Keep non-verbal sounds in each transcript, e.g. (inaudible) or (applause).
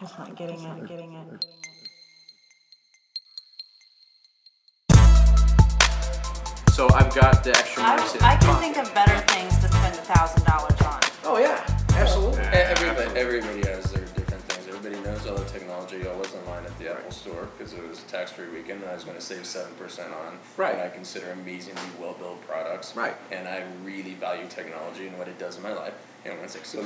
Just not getting it, getting it. So I've got the extra money I, sitting I in my can pocket. think of better things to spend a thousand dollars on. Oh yeah, absolutely. E- Everybody, everybody has their different things. Everybody knows all the technology. I was in line at the Apple store because it was tax-free weekend and I was gonna save seven percent on Right. what I consider amazingly well-built products. Right. And I really value technology and what it does in my life. And one sec, so.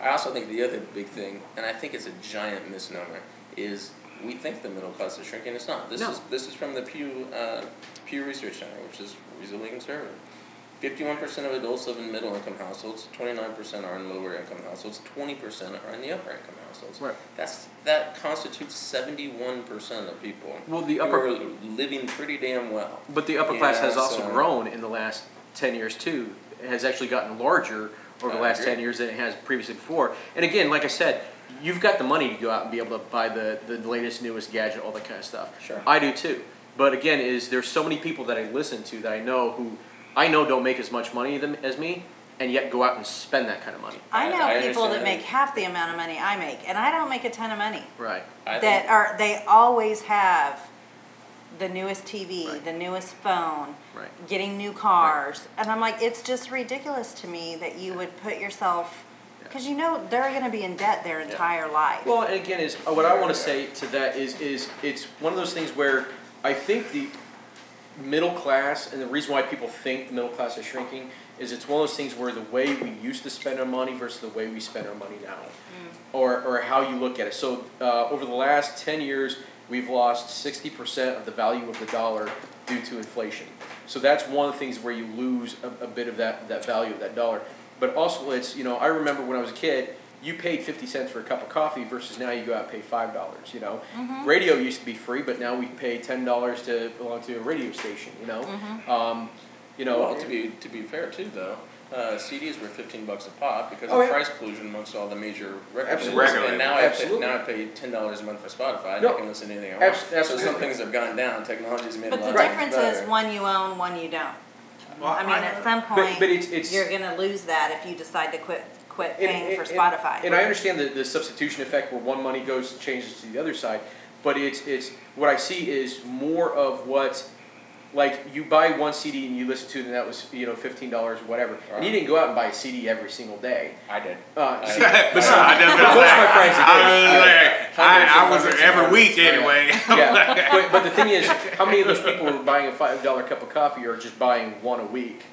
I also think the other big thing, and I think it's a giant misnomer, is we think the middle class is shrinking. It's not. This No. is this is from the Pew uh, Pew Research Center, which is reasonably conservative. Fifty-one percent of adults live in middle-income households. Twenty-nine percent are in lower-income households. Twenty percent are in the upper-income households. Right. That's that constitutes seventy-one percent of people. Well, the who upper- are living pretty damn well. But the upper class has also so- grown in the last ten years too. It has actually gotten larger over the I last agree. ten years than it has previously before. And again, like I said, you've got the money to go out and be able to buy the, the latest, newest gadget, all that kind of stuff. Sure. I do too. But again, is there's so many people that I listen to that I know who I know don't make as much money them as me, and yet go out and spend that kind of money. I I- know I people that understand make half the amount of money I make, and I don't make a ton of money. Right. I that think, are they always have the newest TV, Right. the newest phone, Right. getting new cars, and I'm like, it's just ridiculous to me that you would put yourself, because you know they're going to be in debt their entire life. Well, and again, is uh, what I want to say to that is is it's one of those things where I think the middle class and the reason why people think the middle class is shrinking is it's one of those things where the way we used to spend our money versus the way we spend our money now, or or how you look at it. So uh, over the last ten years, we've lost sixty percent of the value of the dollar due to inflation. So that's one of the things where you lose a, a bit of that that value of that dollar. But also, it's you know I remember when I was a kid, you paid fifty cents for a cup of coffee versus now you go out and pay five dollars. You know, radio used to be free, but now we pay ten dollars to belong to a radio station. You know, um, you know. well, to be to be fair too, though, uh, CDs were fifteen bucks a pop because Oh, of yeah. price collusion amongst all the major record Absolutely. labels. And now I pay, Absolutely. now I pay ten dollars a month for Spotify. and No. I can listen to anything I want. Abs- So some things have gone down. Technology's made but a the lot of difference things is one you own, one you don't. Well, I mean, at some point, but it's- it's- you're going to lose that if you decide to quit quit And- paying for and- Spotify. And I understand the, the substitution effect where one money goes changes to the other side, but it's it's what I see is more of what like you buy one CD and you listen to it and that was you know fifteen dollars or whatever, and you didn't go out and buy a CD every single day. I did. Uh, I see, did. but see, (laughs) I definitely most of my was friends I did. was I, I was every week anyway. (laughs) yeah, (laughs) but, but the thing is, how many of those people who are buying a five dollar cup of coffee or just buying one a week,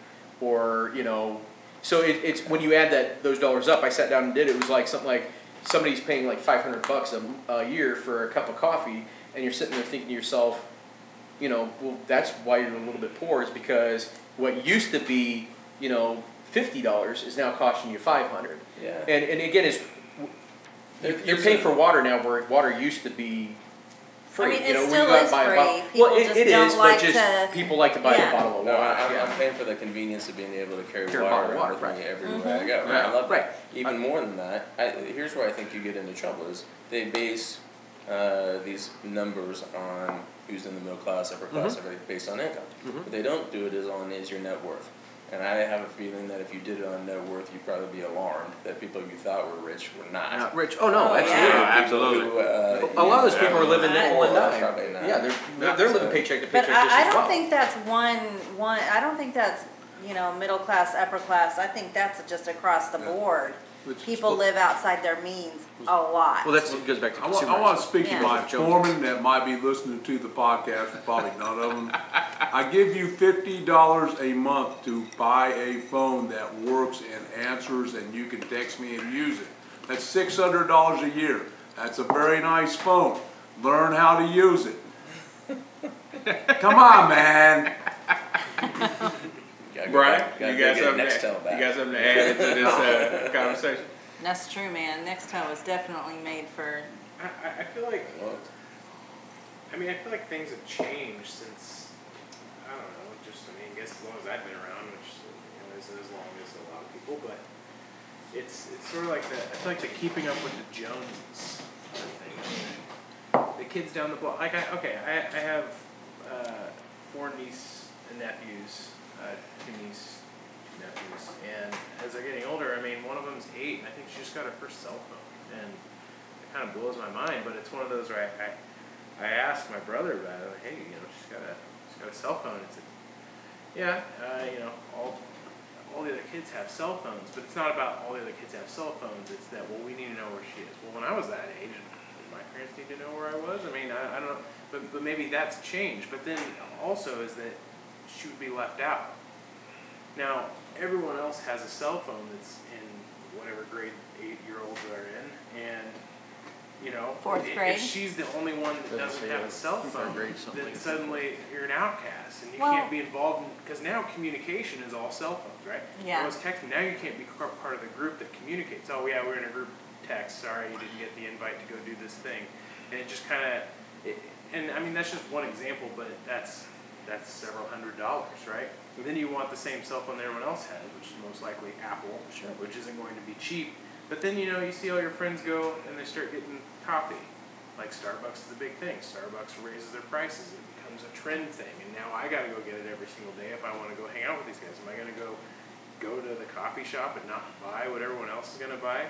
or you know, so it, it's when you add that those dollars up. I sat down and did it. It was like something like somebody's paying like five hundred bucks a, a year for a cup of coffee, and you're sitting there thinking to yourself, you know, well, that's why you're a little bit poor is because what used to be, you know, fifty dollars is now costing you five hundred. Yeah. And and again, is There- you're paying for water now where water used to be free. I mean, you know, when still you go out is and buy a free. bottle. People well, it, just it don't is, like but just to- people like to buy Yeah. a bottle of No, water. I, I'm, yeah. I'm paying for the convenience of being able to carry Carry a water bottle of water, with right. me everywhere Mm-hmm. I go. Right. I love Right. that. Even more than that, I, here's where I think you get into trouble is they base uh, these numbers on who's in the middle class, upper class, Mm-hmm. everything based on income. What they don't do it is on is your net worth. And I have a feeling that if you did it on net worth, you'd probably be alarmed that people you thought were rich were not. Not rich. Oh no, Oh, absolutely. yeah. Yeah, absolutely. who, uh, A lot of those people are living nickel and dime. probably not. Yeah, they're they're, they're living paycheck to But paycheck just I, I don't well. think that's one one. I don't think that's you know middle class, upper class. I think that's just across the board. Which- People live outside their means a lot. well, that's it goes back to I want. I want to speak Yeah. to my Jones. foreman that might be listening to the podcast, probably none of them. I give you fifty dollars a month to buy a phone that works and answers and you can text me and use it. That's six hundred dollars a year. That's a very nice phone. Learn how to use it. Come on, man. Gotta go Brian, gotta you go got get something? To, back. you got something to add into this uh, (laughs) conversation? That's true, man. Nextel was definitely made for. I, I- I feel like, Well, I mean, I feel like things have changed since, I don't know, just, I mean, I guess as long as I've been around, which, you know, isn't as long as a lot of people, but it's, it's sort of like the, I feel like the keeping up with the Joneses thing. The kids down the block, like, I, okay, I, I have, uh, four niece and nephews, uh, two niece, two nephews, and as they're getting older, I mean, one of them's eight, and I think she just got her first cell phone, and it kind of blows my mind. But it's one of those where I, I, I asked my brother about it. Hey, you know, she's got a she's got a cell phone. It's yeah, uh, you know, all all the other kids have cell phones, but it's not about all the other kids have cell phones. It's that well, we need to know where she is. Well, when I was that age, my parents need to know where I was? I mean, I, I don't know, but but maybe that's changed. But then also is that she would be left out. Now everyone else has a cell phone that's in whatever grade eight year olds are in, and you know, Fourth if, grade? if she's the only one that Doesn't doesn't have a cell phone, grade, something then suddenly you're an outcast, and you Well- can't be involved in because now communication is all cell phones, right? Yeah. I was texting. Now you can't be part of the group that communicates. Oh yeah, we're in a group text. Sorry, you didn't get the invite to go do this thing, and it just kind of, and I mean that's just one example, but that's that's several hundred dollars, right? And then you want the same cell phone that everyone else has, which is most likely Apple, Sure. which isn't going to be cheap. But then you know you see all your friends go and they start getting coffee. Like Starbucks is a big thing. Starbucks raises their prices. It becomes a trend thing. And now I got to go get it every single day if I want to go hang out with these guys. Am I going to go go to the coffee shop and not buy what everyone else is going to buy?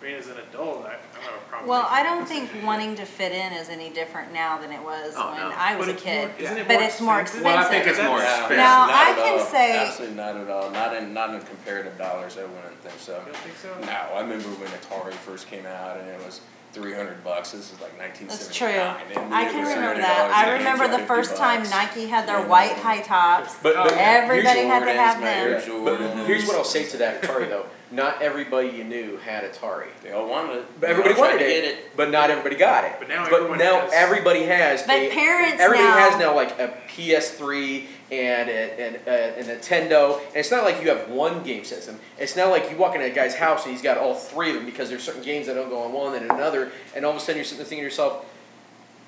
I mean, as an adult, I, I don't have a problem. Well, I don't think wanting to fit in is any different now than it was Oh, when no. I was But a it's kid. more- isn't it but more it's more expensive? expensive. Well, I think it's more That's- expensive. Now, not I at can all. say- absolutely not at all. Not in not in comparative dollars. I wouldn't think so. You don't think so? No, I remember when Atari first came out and it was three hundred bucks. This is like nineteen That's true. nine. I can remember that. I remember the first time Nike had their Yeah. white high tops. But, but Everybody had to have them. But here's what I'll say to that Atari though. Not everybody you knew had Atari. They all wanted it. But everybody They all tried wanted to it, get it. but not everybody got it. But now everyone now has- everybody has. But a- parents everybody now- has now like a PS3 and a, and uh, a, a Nintendo, and it's not like you have one game system. It's not like you walk in a guy's house and he's got all three of them because there's certain games that don't go on one and another, and all of a sudden you're sitting there thinking to yourself,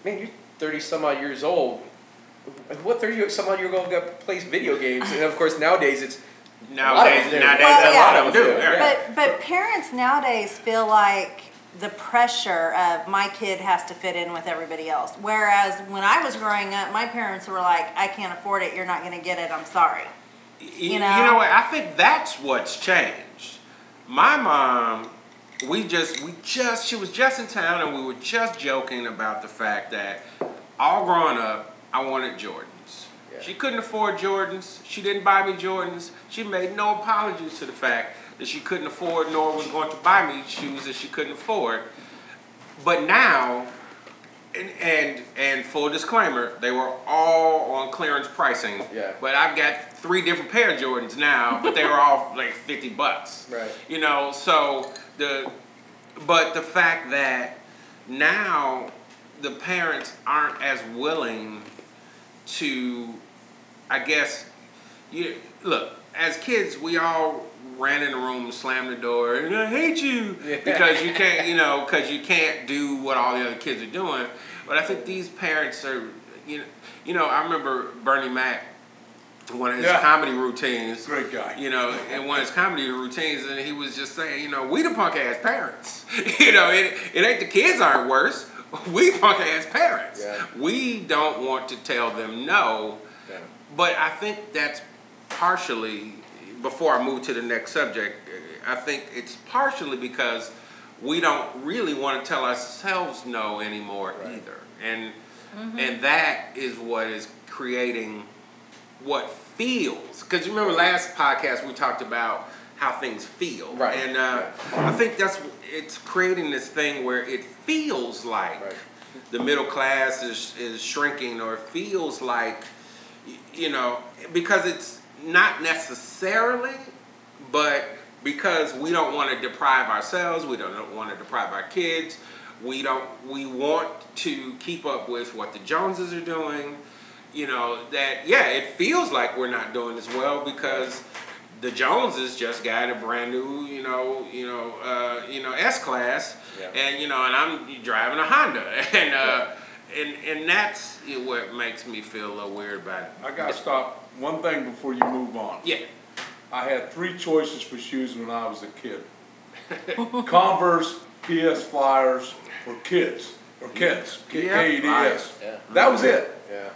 man, you're thirty some odd years old. What thirty some odd year old guy plays video games? And of course nowadays it's Nowadays, them do. nowadays Well, a yeah. lot of them do. Yeah. Yeah. But but parents nowadays feel like the pressure of my kid has to fit in with everybody else. Whereas when I was growing up, my parents were like, "I can't afford it. You're not going to get it. I'm sorry." Y- You you know? know what? I think that's what's changed. My mom, we just, we just, she was just in town, and we were just joking about the fact that all growing up, I wanted Jordans. Yeah. She couldn't afford Jordans. She didn't buy me Jordans. She made no apologies to the fact that she couldn't afford, nor was going to buy me shoes that she couldn't afford. But now, and and and full disclaimer, they were all on clearance pricing. Yeah. But I've got three different pair of Jordans now, but they were all (laughs) like fifty bucks. Right. You know, so the but the fact that now the parents aren't as willing to I guess you look, as kids we all ran in the room, slammed the door, and I hate you because you can't, you know, because you can't do what all the other kids are doing. But I think these parents are, you know, you know, I remember Bernie Mac, one of his Yeah. comedy routines. Great guy. You know, and one of his comedy routines, and he was just saying, you know, we the punk ass parents. (laughs) you know, it, it ain't the kids aren't worse. (laughs) We punk ass parents. Yeah. We don't want to tell them no. Yeah. But I think that's partially, before I move to the next subject, I think it's partially because we don't really want to tell ourselves no anymore Right. either. And and that is what is creating what feels. Because you remember last podcast we talked about how things feel. Right. And uh, I think that's it's creating this thing where it feels like Right. the middle class is is shrinking or feels like y- you know because it's not necessarily but because we don't want to deprive ourselves we don't want to deprive our kids we don't we want to keep up with what the joneses are doing you know that yeah it feels like we're not doing as well because the joneses just got a brand new you know you know uh, you know s class Yeah. and you know and i'm driving a honda. (laughs) And uh, and and that's what makes me feel a little weird about it I gotta stop, one thing before you move on. yeah I had three choices for shoes when I was a kid. (laughs) Converse, PF Flyers, or Keds, or Keds, K Yeah, E D S. Yeah. That was it. Yeah.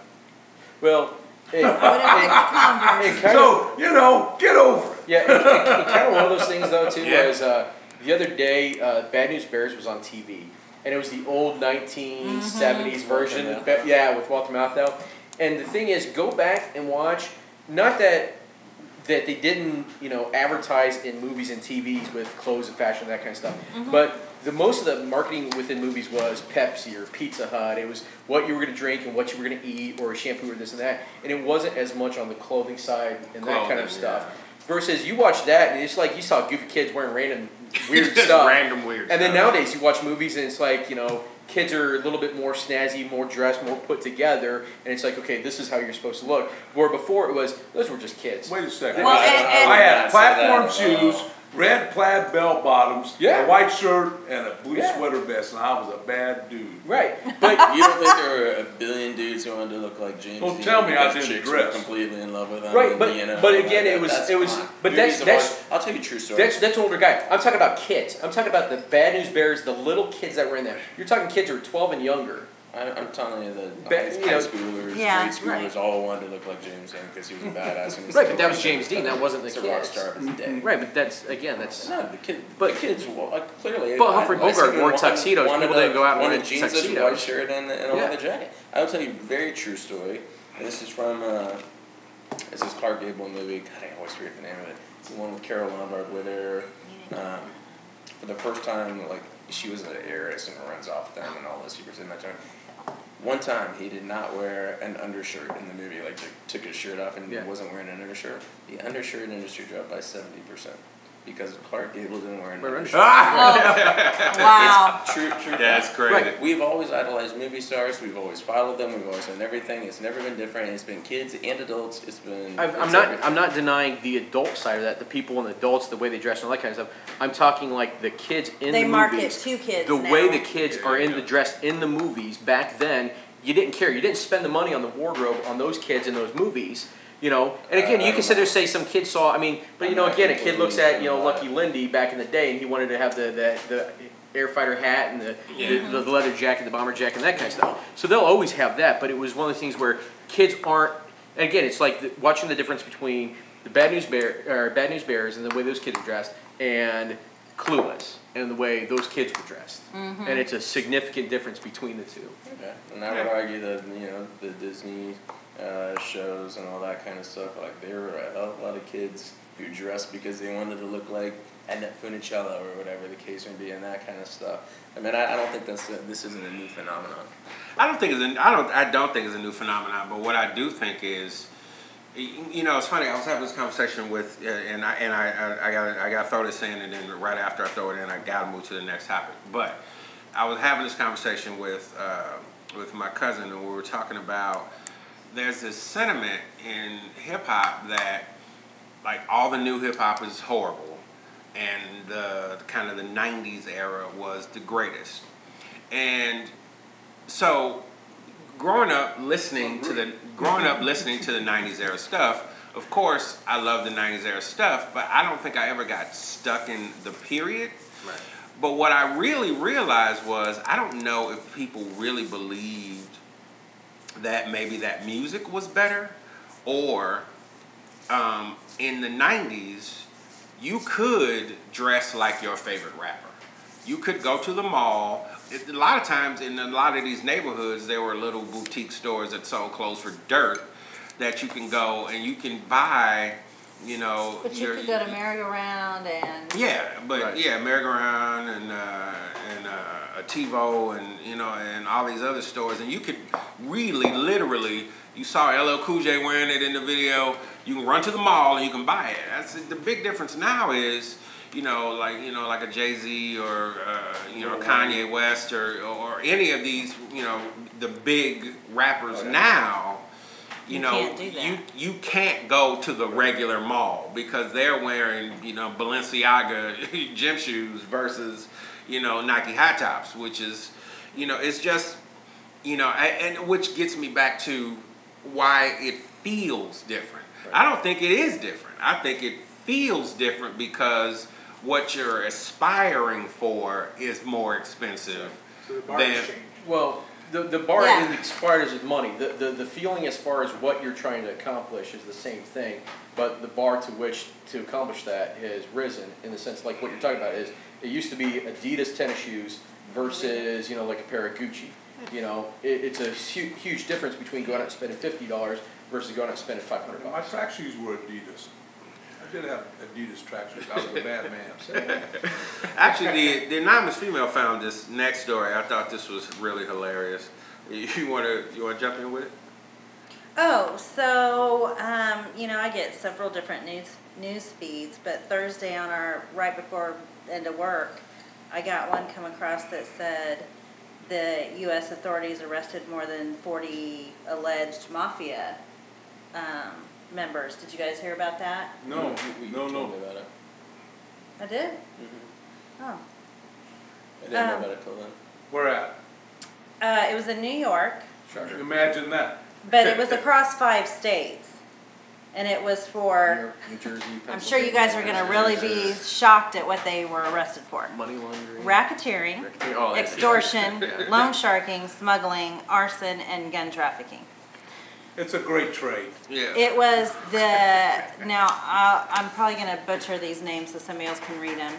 Well, it, I would have picked the Converse. it kind of So, you know, get over it. Yeah, it, it, it kind of one of those things though too (laughs) Yeah. was uh, the other day uh, Bad News Bears was on TV, and it was the old 1970s mm-hmm. version. Walter Be- Yeah, with Walter Matthau. And the thing is, go back and watch. Not that that they didn't, you know, advertise in movies and TVs with clothes and fashion and that kind of stuff. Mm-hmm. But the most of the marketing within movies was Pepsi or Pizza Hut. It was what you were going to drink and what you were going to eat, or shampoo or this and that. And it wasn't as much on the clothing side and that kind of Clothing, stuff. Versus you watch that and it's like you saw goofy kids wearing random (laughs) weird Just stuff. Random weird. And then nowadays you watch movies and it's like, you know, kids are a little bit more snazzy, more dressed, more put together, and it's like, okay, this is how you're supposed to look. Where before it was, those were just kids. Wait a second. Well, I and- and- I had I'd platform shoes, uh, red plaid bell bottoms, Yeah. a white shirt, and a blue Yeah. sweater vest, and I was a bad dude. Right. (laughs) But You don't think there are a billion dudes who wanted to look like James Don't Dean tell me I because didn't chicks dress. completely in love with him. Right, but- you know, but again, that. it was- That's it was- fine. but Movies that's- that's- I'll tell you a true story. that's that's an older guy. I'm talking about kids. I'm talking about the bad news bears, the little kids that were in there. You're talking kids who are 12 and younger. I, I'm telling you that Ba- high, you high know, schoolers, Yeah, grade schoolers right. all wanted to look like James Dean because he was a badass. And Right, but that was James. Dean. That wasn't the He's a rock star of his day. Right, but that's again, that's No, the kid, But- the kids well, like, clearly. But Humphrey Bogart wore tuxedos. one People of the- didn't go out one wearing of jeans, a tuxedos. white shirt, and, and a Yeah. leather jacket. I'll tell you a very true story. This is from uh, this is Clark Gable movie. God, I always forget the name of it. It's the one with Carole Lombard with her. Um, for the first time, like she was an heiress and runs off them and all this. She was in that time. One time he did not wear an undershirt in the movie. Like took- his shirt off and Yeah. wasn't wearing an undershirt. The undershirt industry dropped by seventy percent because Clark Gable didn't wear an Wear undershirt. Ah! (laughs) Wow. It's true, true. That's fact. crazy. Right. We've always idolized movie stars. We've always followed them. We've always done everything. It's never been different. It's been kids and adults. It's been. I've, I'm not. everything. I'm not denying the adult side of that. The people and the adults, the way they dress and all that kind of stuff. I'm talking like the kids in They the market movies. to kids The now. way the kids are in the dress in the movies back then, you didn't care. You didn't spend the money on the wardrobe on those kids in those movies. You know, and again, you can sit there and say some kid saw. I mean, but you I'm know, again, a kid looks at you know Lucky that. Lindy back in the day, and he wanted to have the the, the air fighter hat and the, the, the leather jacket, the bomber jacket, and that kind of stuff. So they'll always have that. But it was one of the things where kids aren't. And again, it's like the, watching the difference between the bad news bear or bad news bears and the way those kids are dressed, and Clueless and the way those kids were dressed. Mm-hmm. And it's a significant difference between the two. Yeah. And I would argue that you know the Disney uh, shows and all that kind of stuff. Like there were a hell of a lot of kids who dressed because they wanted to look like Annette Funicello or whatever the case may be, and that kind of stuff. I mean, I, I don't think that's a, this isn't a new phenomenon. I don't think it's a, I don't I don't think it's a new phenomenon, but what I do think is, you know, it's funny. I was having this conversation with, uh, and I and I I, got I got to throw this in, and then right after I throw it in, I got to move to the next topic. But I was having this conversation with uh, with my cousin, and we were talking about there's this sentiment in hip hop that like all the new hip hop is horrible, and the kind of the '90s era was the greatest, and so growing up listening to the growing up listening to the 90s era stuff of course i love the 90s era stuff but i don't think i ever got stuck in the period Right. but what i really realized was i don't know if people really believed that maybe that music was better or um, in the 90s you could dress like your favorite rapper you could go to the mall. A lot of times in a lot of these neighborhoods, there were little boutique stores that sold clothes for dirt that you can go and you can buy, you know. But you your- could go to merry-go-round and yeah, but Right. yeah, merry-go-round and uh, and uh, a TiVo and you know and all these other stores, and you could really, literally, you saw LL Cool J wearing it in the video. You can run to the mall and you can buy it. That's the big difference now is. You know, like you know, like a Jay Z or uh, you know Kanye West or or any of these, you know, the big rappers Oh, yeah. now. You, You know, can't do that. you you can't go to the regular mall because they're wearing you know Balenciaga (laughs) gym shoes versus you know Nike high tops, which is you know it's just you know a- and which gets me back to why it feels different. I don't think it is different. I think it feels different because what you're aspiring for is more expensive So the than. Well, the, the bar Yeah. is as far as money. The, the, the feeling as far as what you're trying to accomplish is the same thing, but the bar to which to accomplish that has risen in the sense like what you're talking about is it used to be Adidas tennis shoes versus you know like a pair of Gucci. You know, it, it's a hu- huge difference between going out and spending fifty dollars versus going out and spending five hundred My dollars. track shoes were Adidas. I did have Adidas track shoes. I was a bad man. (laughs) Actually, the, the anonymous female found this next story. I thought this was really hilarious. You want to you want to jump in with it? Oh, so um, you know, I get several different news news feeds, but Thursday on our right before end of work, I got one come across that said the U.S. authorities arrested more than forty alleged mafia um, members. Did you guys hear about that? No, You- you no, no. about it. I did. Mhm. Oh, I didn't know Um, about it till then. Where at? uh, it was in New York, Shocker. Imagine that. but it was across five states, and it was New for. York, New Jersey. I'm sure you guys are going to really be shocked at what they were arrested for. money laundering. Racketeering, Racketeering, oh, that's- extortion, (laughs) loan sharking, smuggling, arson, and gun trafficking. It's a great trade. Yeah. It was the, now, I- I'm probably going to butcher these names so somebody else can read them.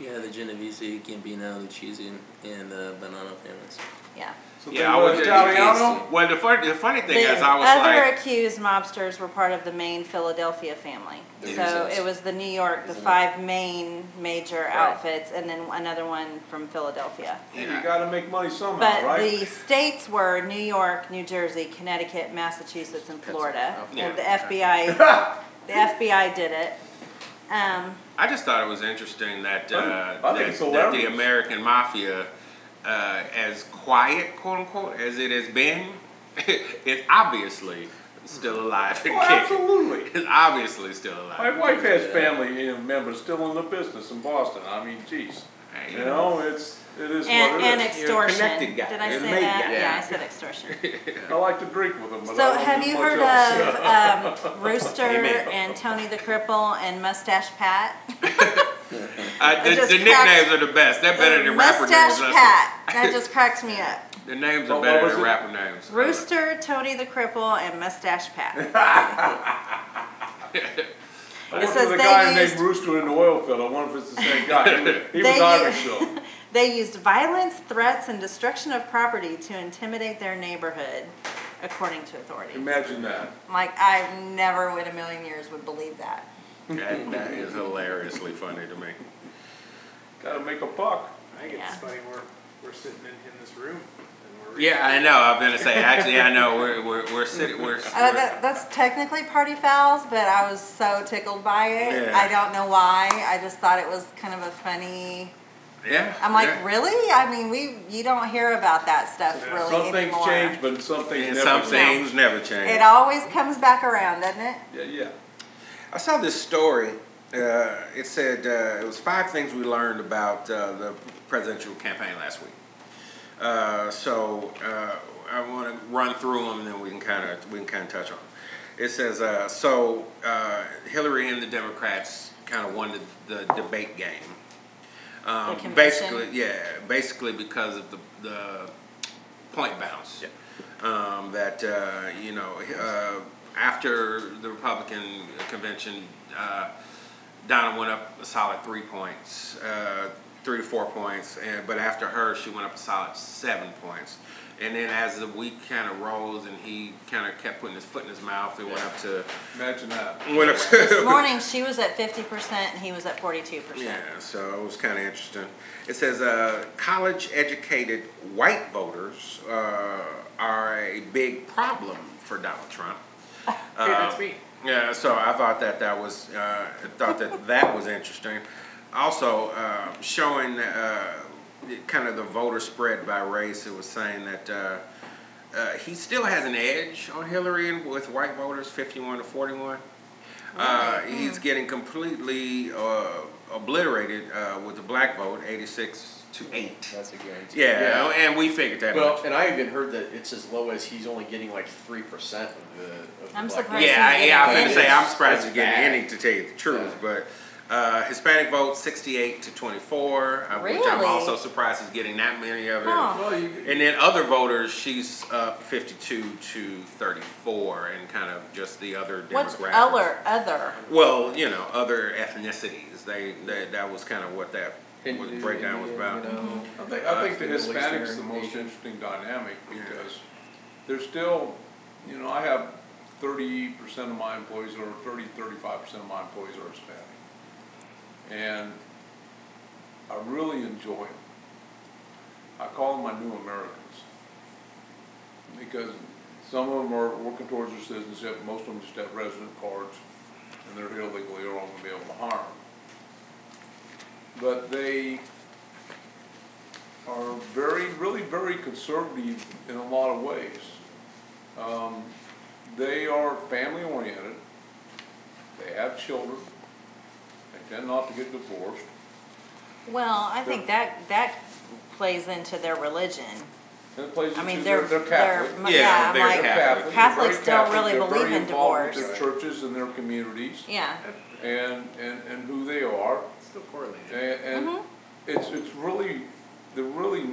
Yeah, the Genovese, Gambino, Lucchese, and the Banana families. Yeah. So Yeah, I was Italiano? Well, the funny, the funny thing The is, I was other like, accused mobsters were part of the main Philadelphia family. So Russos. it was the New York, the Isn't it? five main major outfits, and then another one from Philadelphia. Hey, Yeah. You gotta make money somehow, But right? the states were New York, New Jersey, Connecticut, Massachusetts, and Florida. Yeah. And the FBI, (laughs) the FBI did it. Um, I just thought it was interesting that uh, that, that the. American mafia, uh, as quiet, quote unquote, as it has been, (laughs) is obviously still alive and Oh, kicking. absolutely. (laughs) It's obviously still alive. My wife has family members still in the business in Boston. I mean, geez. You know, it's, it is and, what and it is. You're extortion. guy. Did I You're say made that? guy. Yeah, I said extortion. (laughs) I like to drink with them, but I So don't have do you much heard else. of (laughs) um, Rooster Amen. and Tony the Cripple and Mustache Pat? (laughs) Uh, the, It just the cracks- nicknames are the best. They're better than rapper names. Mustache names. Pat. That just cracks me up. The names are What- what better was than it? rapper names. Rooster, Tony the Cripple, and Mustache Pat. I worked says with a they guy used- named Rooster in the oil field. I wonder if it's the same guy. He was, he was They Irish though. They used violence, threats, and destruction of property to intimidate their neighborhood, according to authorities. Imagine that. Like, I never in a million years would believe that. That, that is hilariously funny to me. Gotta make a buck. I think Yeah. it's funny we're, we're sitting in, in this room. Yeah, I know. I'm gonna say. Actually, I know. We're we're we're sitting. We're. Uh, we're- that, that's technically party fouls, but I was so tickled by it. Yeah. I don't know why. I just thought it was kind of a funny. Yeah. I'm like, yeah. really? I mean, we you don't hear about that stuff Yeah. really Some things anymore. change, but some things And never some change. things never change. It always comes back around, doesn't it? Yeah, yeah. I saw this story. Uh, it said uh, it was five things we learned about uh, the presidential campaign last week. Uh, so uh, I want to run through them, and then we can kind of we can kind of touch on. 'em. It says uh, so uh, Hillary and the Democrats kind of won the, the debate game. Um, basically, yeah, basically because of the the point bounce. Um, that uh, you know, uh, after the Republican convention, uh, Donna went up a solid three points, uh, three to four points, and but after her, she went up a solid seven points. And then as the week kind of rose, and he kind of kept putting his foot in his mouth, it went up to Imagine that. went up This (laughs) morning she was at fifty percent and he was at forty-two percent. Yeah, so it was kind of interesting. It says uh, college-educated white voters uh, are a big problem for Donald Trump. Hey, (laughs) that's me. Yeah, so I thought that that was uh, thought that that was interesting. Also, uh, showing uh, kind of the voter spread by race, it was saying that uh, uh, he still has an edge on Hillary and with white voters, fifty-one to forty-one. Uh, he's getting completely uh, obliterated uh, with the black vote, eighty-six to eight. That's a guarantee. Yeah, Yeah. and we figured that. Well, much. and I even heard that it's as low as he's only getting like three percent of the. Of I'm black surprised Yeah, yeah, I was going to say, I'm surprised it's he's getting bad. any, to tell you the truth, but, uh, Hispanic vote sixty-eight to twenty-four, uh, which I'm also surprised he's getting that many of it. Huh. And then other voters, she's up fifty-two to thirty-four, and kind of just the other demographics. What's other, other? Well, you know, other ethnicities, they, they, that was kind of what that what the breakdown was about. You know, I think, I think the Hispanics Eastern, the most Asian. interesting dynamic because there's still, you know, I have thirty percent of my employees or 30, 35 percent of my employees are Hispanic. And I really enjoy them. I call them my new Americans. Because some of them are working towards their citizenship, most of them just have resident cards and they're here legally or I'm gonna be able to hire them. But they are very, really very conservative in a lot of ways. Um, they are family oriented. They have children. They tend not to get divorced. Well, I think that, that plays into their religion. It plays I mean, they're, they're they're, Catholic. yeah, Yeah, they're like, Catholic. They're Catholics don't Catholic. really They're believe very in involved with divorce. Their churches and their communities Yeah, and, and, and who they are. Still correlated. And, and Mhm. it's, it's really, they're really,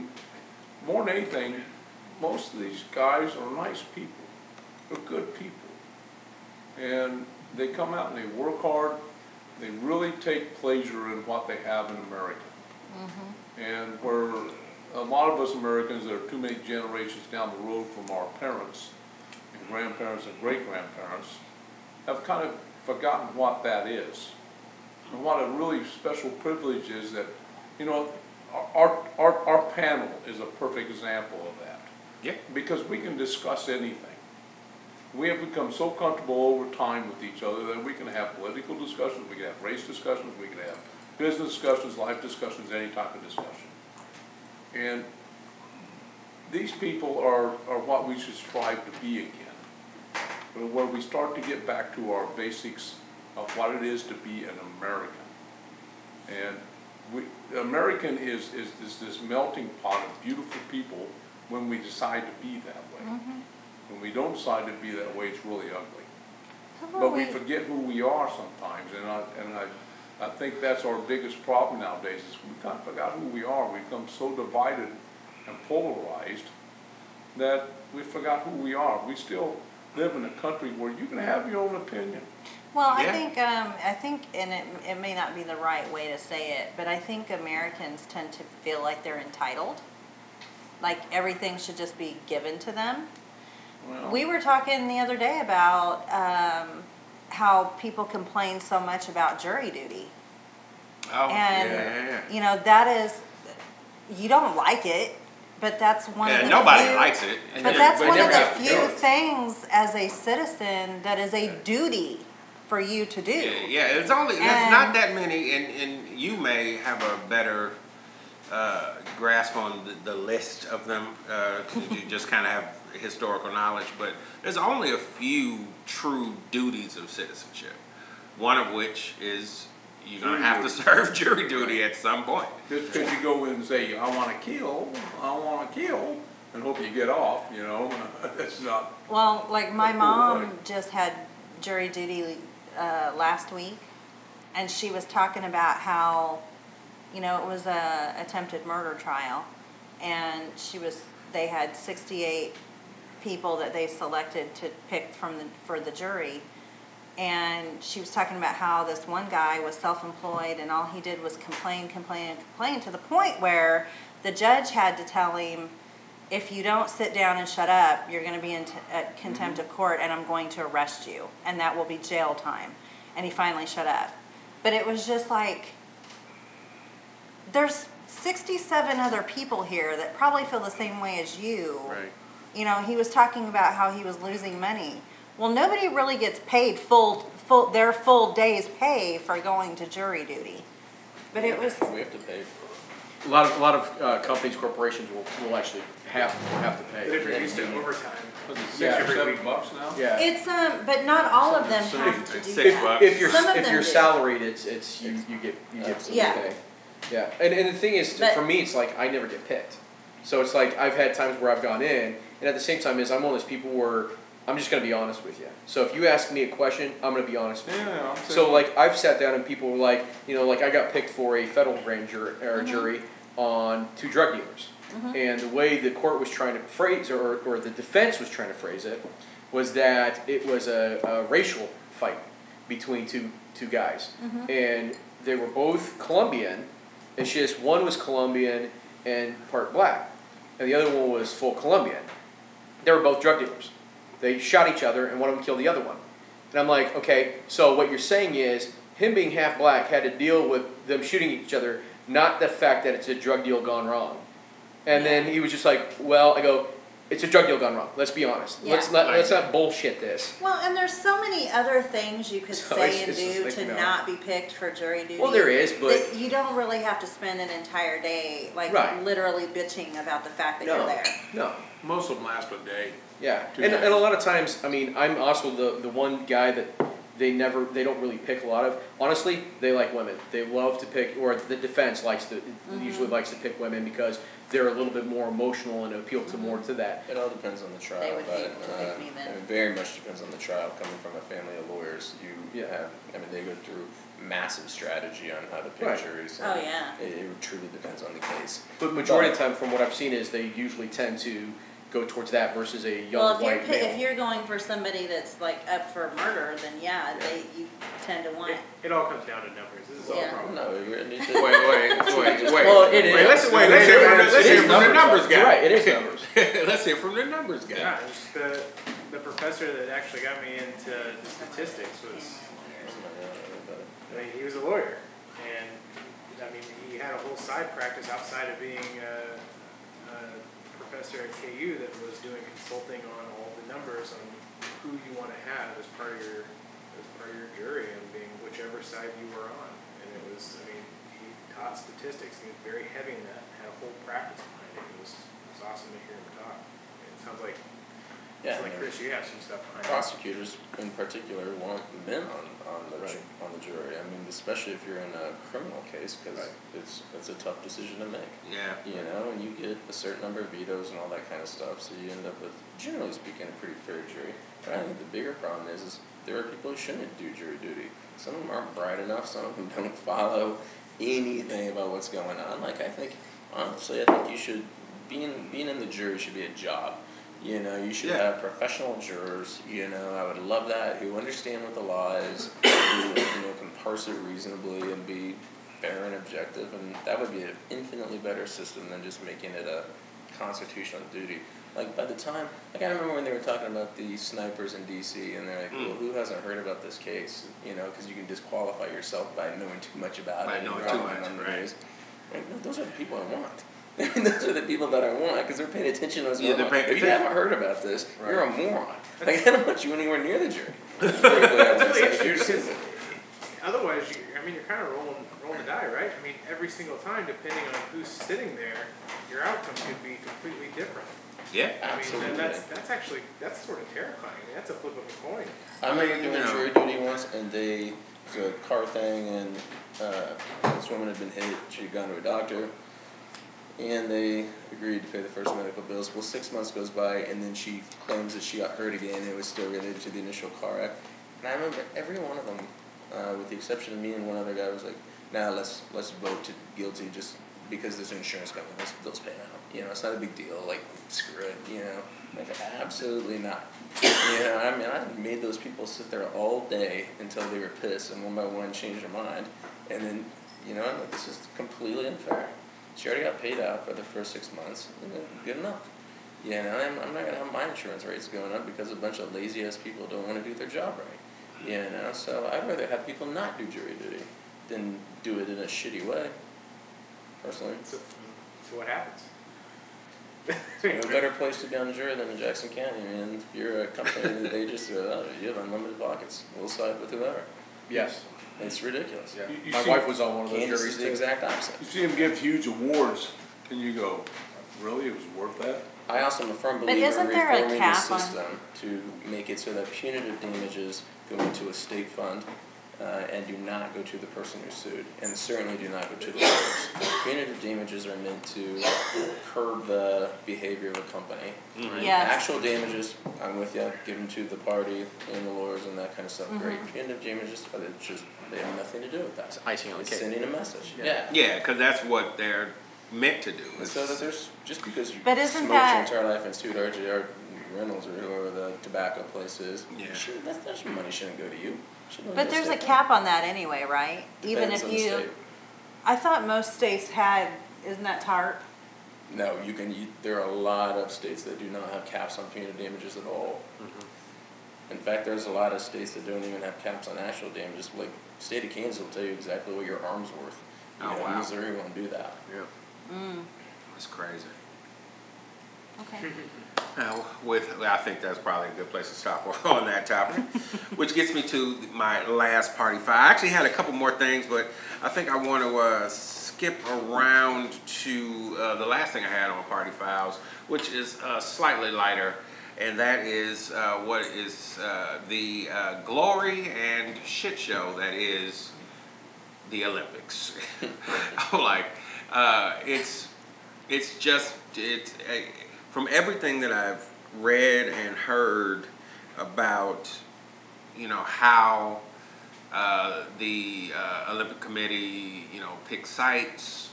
more than anything, most of these guys are nice people. They're good people. And they come out and they work hard, they really take pleasure in what they have in America. Mm-hmm. And where a lot of us Americans, that are too many generations down the road from our parents and grandparents and great-grandparents, have kind of forgotten what that is. And what a really special privilege is that, you know, our, our, our panel is a perfect example of that. Yeah. Because we can discuss anything. We have become so comfortable over time with each other that we can have political discussions, we can have race discussions, we can have business discussions, life discussions, any type of discussion. And these people are, are what we should strive to be again. Where we start to get back to our basics of what it is to be an American. And we, American is, is, is this melting pot of beautiful people when we decide to be that way. Mm-hmm. When we don't decide to be that way, it's really ugly. But we we- forget who we are sometimes, and I, and I, I think that's our biggest problem nowadays, is we kind of forgot who we are. We've become so divided and polarized that we forgot who we are. We still live in a country where you can have your own opinion. Well, I think, um, I think, and it, it may not be the right way to say it, but I think Americans tend to feel like they're entitled. Like everything should just be given to them. Well, We were talking the other day about, um, how people complain so much about jury duty. Oh, And, yeah, yeah. you know, that is, you don't like it, but that's one of the nobody few- likes it. But they- that's one of the few things as a citizen that is a duty for you to do. Yeah, yeah, it's only, there's And- not that many, and, and you may have a better, uh, grasp on the, the list of them, uh, you just kind of have historical knowledge, but there's only a few true duties of citizenship. One of which is you're gonna have to serve (laughs) jury duty at some point. Just because you go in and say, I wanna kill, I wanna kill, and hope you get off, you know, (laughs) that's not, Well, like my Cool, mom right. just had jury duty uh, last week, and she was talking about how, you know, it was a attempted murder trial, and she was they had sixty eight people that they selected to pick from the for the jury. And she was talking about how this one guy was self-employed and all he did was complain, complain, and complain to the point where the judge had to tell him, if you don't sit down and shut up, you're going to be in t- at contempt mm-hmm. of court and I'm going to arrest you. And that will be jail time. And he finally shut up. But it was just like, there's 67 other people here that probably feel the same way as you. Right. You know, he was talking about how he was losing money. Well, nobody really gets paid full, full their full day's pay for going to jury duty. But it was, We have to pay. A lot of, a lot of uh, companies, corporations will, will actually have, will have to But pay. if you're used to overtime, was it six Yeah. or seven bucks now? Yeah. it's, um, but not all of them Six- have to do six that. bucks. If you're, Some of if them you're do. salaried, it's, it's, you, you get, you get some Yeah. pay. Yeah, and, and the thing is, But- for me, it's like, I never get picked. So it's like, I've had times where I've gone in, and at the same time is, I'm one of those people where, I'm just gonna be honest with you. So if you ask me a question, I'm gonna be honest with you. Yeah, I'm So saying- like I've sat down and people were like, you know, like I got picked for a federal grand jury or Mm-hmm. jury on two drug dealers. And the way the court was trying to phrase or, or the defense was trying to phrase it was that it was a, a racial fight between two two guys. Mm-hmm. And they were both Colombian It's just one was Colombian and part black, and the other one was full Colombian. They were both drug dealers. They shot each other, and one of them killed the other one. And I'm like, okay, so what you're saying is him being half black had to deal with them shooting each other, not the fact that it's a drug deal gone wrong. And then he was just like, well, I go, it's a drug deal gone wrong. Let's be honest. Let's Yeah. not let's not bullshit this. Well, and there's so many other things you could (laughs) So say and do like, to you know. not be picked for jury duty. Well, there is, but- that you don't really have to spend an entire day like Right. literally bitching about the fact that No, you're there. no. Most of them last a day. Yeah, and, and a lot of times, I mean, I'm also the, the one guy that they never, they don't really pick a lot of. Honestly, they like women. They love to pick, or the defense likes to, usually likes to pick women because they're a little bit more emotional and appeal to more to that. It all depends on the trial, They would but hate to uh, pick me then. I mean, very much depends on the trial. Coming from a family of lawyers, you Yeah. have, I mean, they go through massive strategy on how to pick Right. juries. Oh, and yeah. It, it truly depends on the case. But majority of the time, from what I've seen, is they usually tend to go towards that versus a young Well, if you're white pi- male. if you're going for somebody that's like up for murder, then yeah, they you tend to want. It, it all comes down to numbers. This is all Yeah. problem. No, we need to. Wait, wait, wait, wait. Well, it wait, is. Let's, wait, let's hear from the, numbers. let's hear is from the numbers. numbers guy. You're right, it is numbers. (laughs) let's hear from the numbers guy. Yeah, just the the professor that actually got me into the statistics was I mean, he was a lawyer, and I mean, he had a whole side practice outside of being a, a professor at KU that was doing consulting on all the numbers on who you want to have as part of your as part of your jury and being whichever side you were on. And it was, I mean, he taught statistics. He was very heavy in that. Had a whole practice behind it. It was it was awesome to hear him talk. And it sounds like Yeah, sounds like Chris, you have some stuff behind it. prosecutors in particular want men on, on the ju- on the jury. I mean, especially if you're in a criminal case, because Right. it's it's a tough decision to make. Yeah. You know, and you get a certain number of vetoes and all that kind of stuff, so you end up with, generally speaking, a pretty fair jury. But I think the bigger problem is, is there are people who shouldn't do jury duty. Some of them aren't bright enough. Some of them (laughs) don't follow anything about what's going on. Like I think, honestly, I think you should being being in the jury should be a job. You know, you should Yeah. have professional jurors. You know, I would love that who understand what the law is, who you know can parse it reasonably and be fair and objective, and that would be an infinitely better system than just making it a constitutional duty. Like by the time, like I remember when they were talking about the snipers in D.C. and they're like, Mm. well, who hasn't heard about this case? You know, because you can disqualify yourself by knowing too much about By it. and knowing too much, right. Like, no, those are the people I want. (laughs) those are the people that I want because they're paying attention to what's Yeah, they're on. paying If you attention. haven't heard about this, you're a moron. (laughs) Like I don't want you anywhere near the jury. Frankly, I would That's really say. You're interesting just- because otherwise, you, I mean, you're kind of rolling, rolling the die, right? I mean, every single time, depending on who's sitting there, your outcome could be completely different. Yeah. I mean, Absolutely. and that's that's actually that's sort of terrifying. I mean, that's a flip of a coin. I remember doing No. jury duty once, and they it was a car thing, and uh, this woman had been hit. She had gone to a doctor, and they agreed to pay the first medical bills. Well, six months goes by, and then she claims that she got hurt again. It was still related to the initial car wreck. And I remember every one of them, uh, with the exception of me and one other guy, was like, "Nah, let's let's vote to guilty just because this insurance company let's bills pay out. You know, it's not a big deal. Like, screw it. You know, like absolutely not. You know, I mean, I made those people sit there all day until they were pissed, and one by one changed their mind. And then, you know, I'm like, this is completely unfair. She already got paid out for the first six months. Good enough. You know, I'm, I'm not gonna have my insurance rates going up because a bunch of lazy ass people don't want to do their job right. You know, so I'd rather have people not do jury duty than do it in a shitty way. Personally, So, so what happens? (laughs) no better place to be on the jury than in Jackson County. I mean, if you're a company that they just oh, you have unlimited pockets. We'll side with whoever. Yes. It's ridiculous. Yeah. You- you My see- wife was on one of those Kansas juries the exact opposite. You see them give huge awards, and you go, really, it was worth that? I also am a firm But believer in isn't there a reforming the cap on- system to make it so that punitive damages go into a state fund uh, and do not go to the person who sued, and certainly do not go to the lawyers. Punitive damages are meant to curb the behavior of a company. right? Yes. Actual damages, I'm with you, give them to the party and the lawyers and that kind of stuff. Great. Punitive damages, are just they have nothing to do with that. It's icing on the cake. sending a message. Yeah. yeah. Yeah, because that's what they're meant to do. And so that there's just because you But isn't smoked that- your entire life in Stuart RJR Reynolds or whoever the tobacco place is, Yeah. should, that, that money shouldn't go to you. Shouldn't go But there's a cap on that anyway, right? Even Depends if on the you, state. I thought most states had, isn't that TARP? No, you can, you, there are a lot of states that do not have caps on punitive damages at all. Mm-hmm. In fact, there's a lot of states that don't even have caps on actual damages, like, state of Kansas will tell you exactly what your arm's worth. You Oh, know, wow. Missouri won't do that. Yeah. Mm. That's crazy. Okay. (laughs) Now, with, I think that's probably a good place to stop (laughs) on that topic. (laughs) Which gets me to my last party files. I actually had a couple more things, but I think I want to uh, skip around to uh, the last thing I had on party files, which is uh, slightly lighter, and that is uh, what is uh, the uh, glory and shit show that is the Olympics. Like, uh, it's it's just it uh, from everything that I've read and heard about, you know how uh, the uh, Olympic Committee, you know, picks sites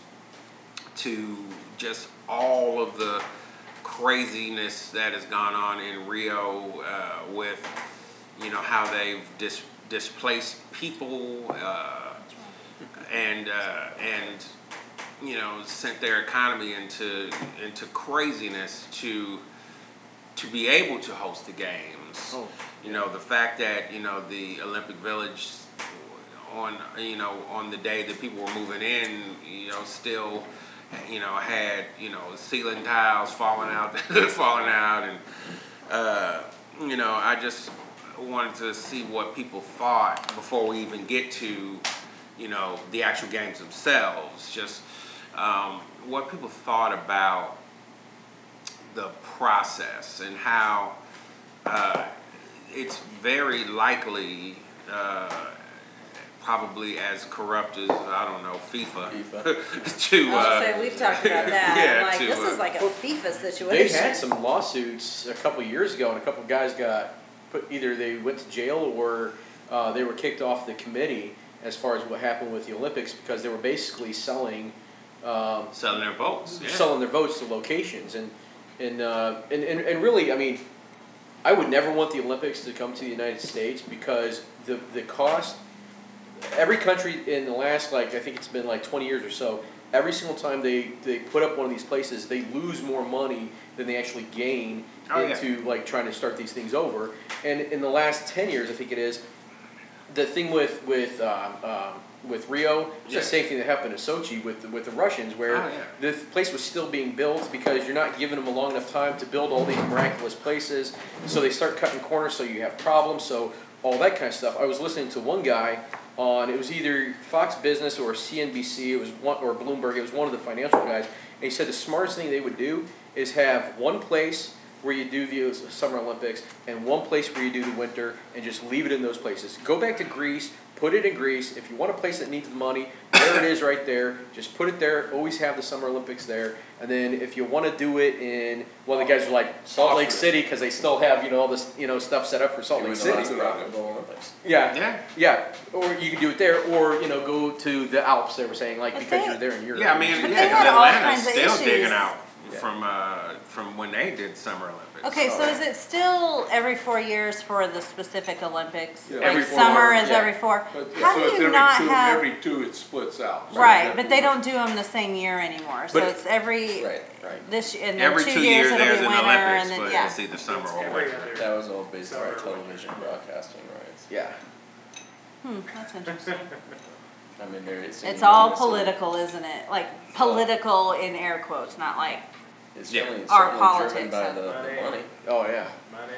to just all of the craziness that has gone on in Rio uh, with, you know, how they've dis- displaced people uh, and uh, and you know sent their economy into into craziness to to be able to host the games. Oh. You know the fact that you know the Olympic Village on you know on the day that people were moving in, you know still you know had you know ceiling tiles falling out (laughs) falling out and uh, you know I just wanted to see what people thought before we even get to you know the actual games themselves just um, what people thought about the process and how uh, it's very likely uh, probably as corrupt as I don't know FIFA, FIFA. (laughs) to I was uh, gonna say, we've talked about (laughs) that, Yeah, like, to, this uh, is like a FIFA situation. They had some lawsuits a couple years ago, and a couple guys got put either they went to jail or uh, they were kicked off the committee as far as what happened with the Olympics because they were basically selling um, selling their votes. Yeah. selling their votes to locations and and, uh, and and and really, I mean, I would never want the Olympics to come to the United States because the the cost. Every country in the last like I think it's been like twenty years or so. Every single time they, they put up one of these places, they lose more money than they actually gain Oh, yeah. into like trying to start these things over. And in the last ten years, I think it is, the thing with with um, um, with Rio, it's Yeah. the same thing that happened in Sochi with the, with the Russians, where Oh, yeah. the place was still being built because you're not giving them a long enough time to build all these miraculous places. So they start cutting corners, so you have problems. So all that kind of stuff. I was listening to one guy on it was either Fox Business or CNBC. It was one or Bloomberg. It was one of the financial guys, and he said the smartest thing they would do is have one place where you do the Summer Olympics and one place where you do the winter, and just leave it in those places. Go back to Greece. Put it in Greece. If you want a place that needs the money, there it is right there. Just put it there. Always have the Summer Olympics there. And then if you want to do it in, well, the guys are like Salt Lake City because they still have you know all this you know stuff set up for Salt Lake City. the last profitable Olympics. Yeah, Yeah. yeah. Or you can do it there, or you know go to the Alps. They were saying like because they- you're there in Europe. Yeah, I mean, But yeah, they 'cause had all Atlanta's kinds of still issues. digging out Yeah. from uh, from when they did Summer Olympics. Okay, so is it still every four years for the specific Olympics? Yeah. Like Every four, summer is yeah. every four? But, How so do it's you every not two, have? every two it splits out. So Right, but they don't do them the same year anymore, so But- it's every, Right, right. this, and then Every two two years years it'll there's be an winter, Olympics, and then, but yeah. it's either summer It's or every winter. That was all based on our Summer or television broadcasting rights. yeah. Hmm, that's interesting. I mean, there is. It's all political, isn't it? Like, political in air quotes, not like, It's Yeah. certainly, Our certainly politics, driven by huh? the, the Money. money. Oh yeah, Money.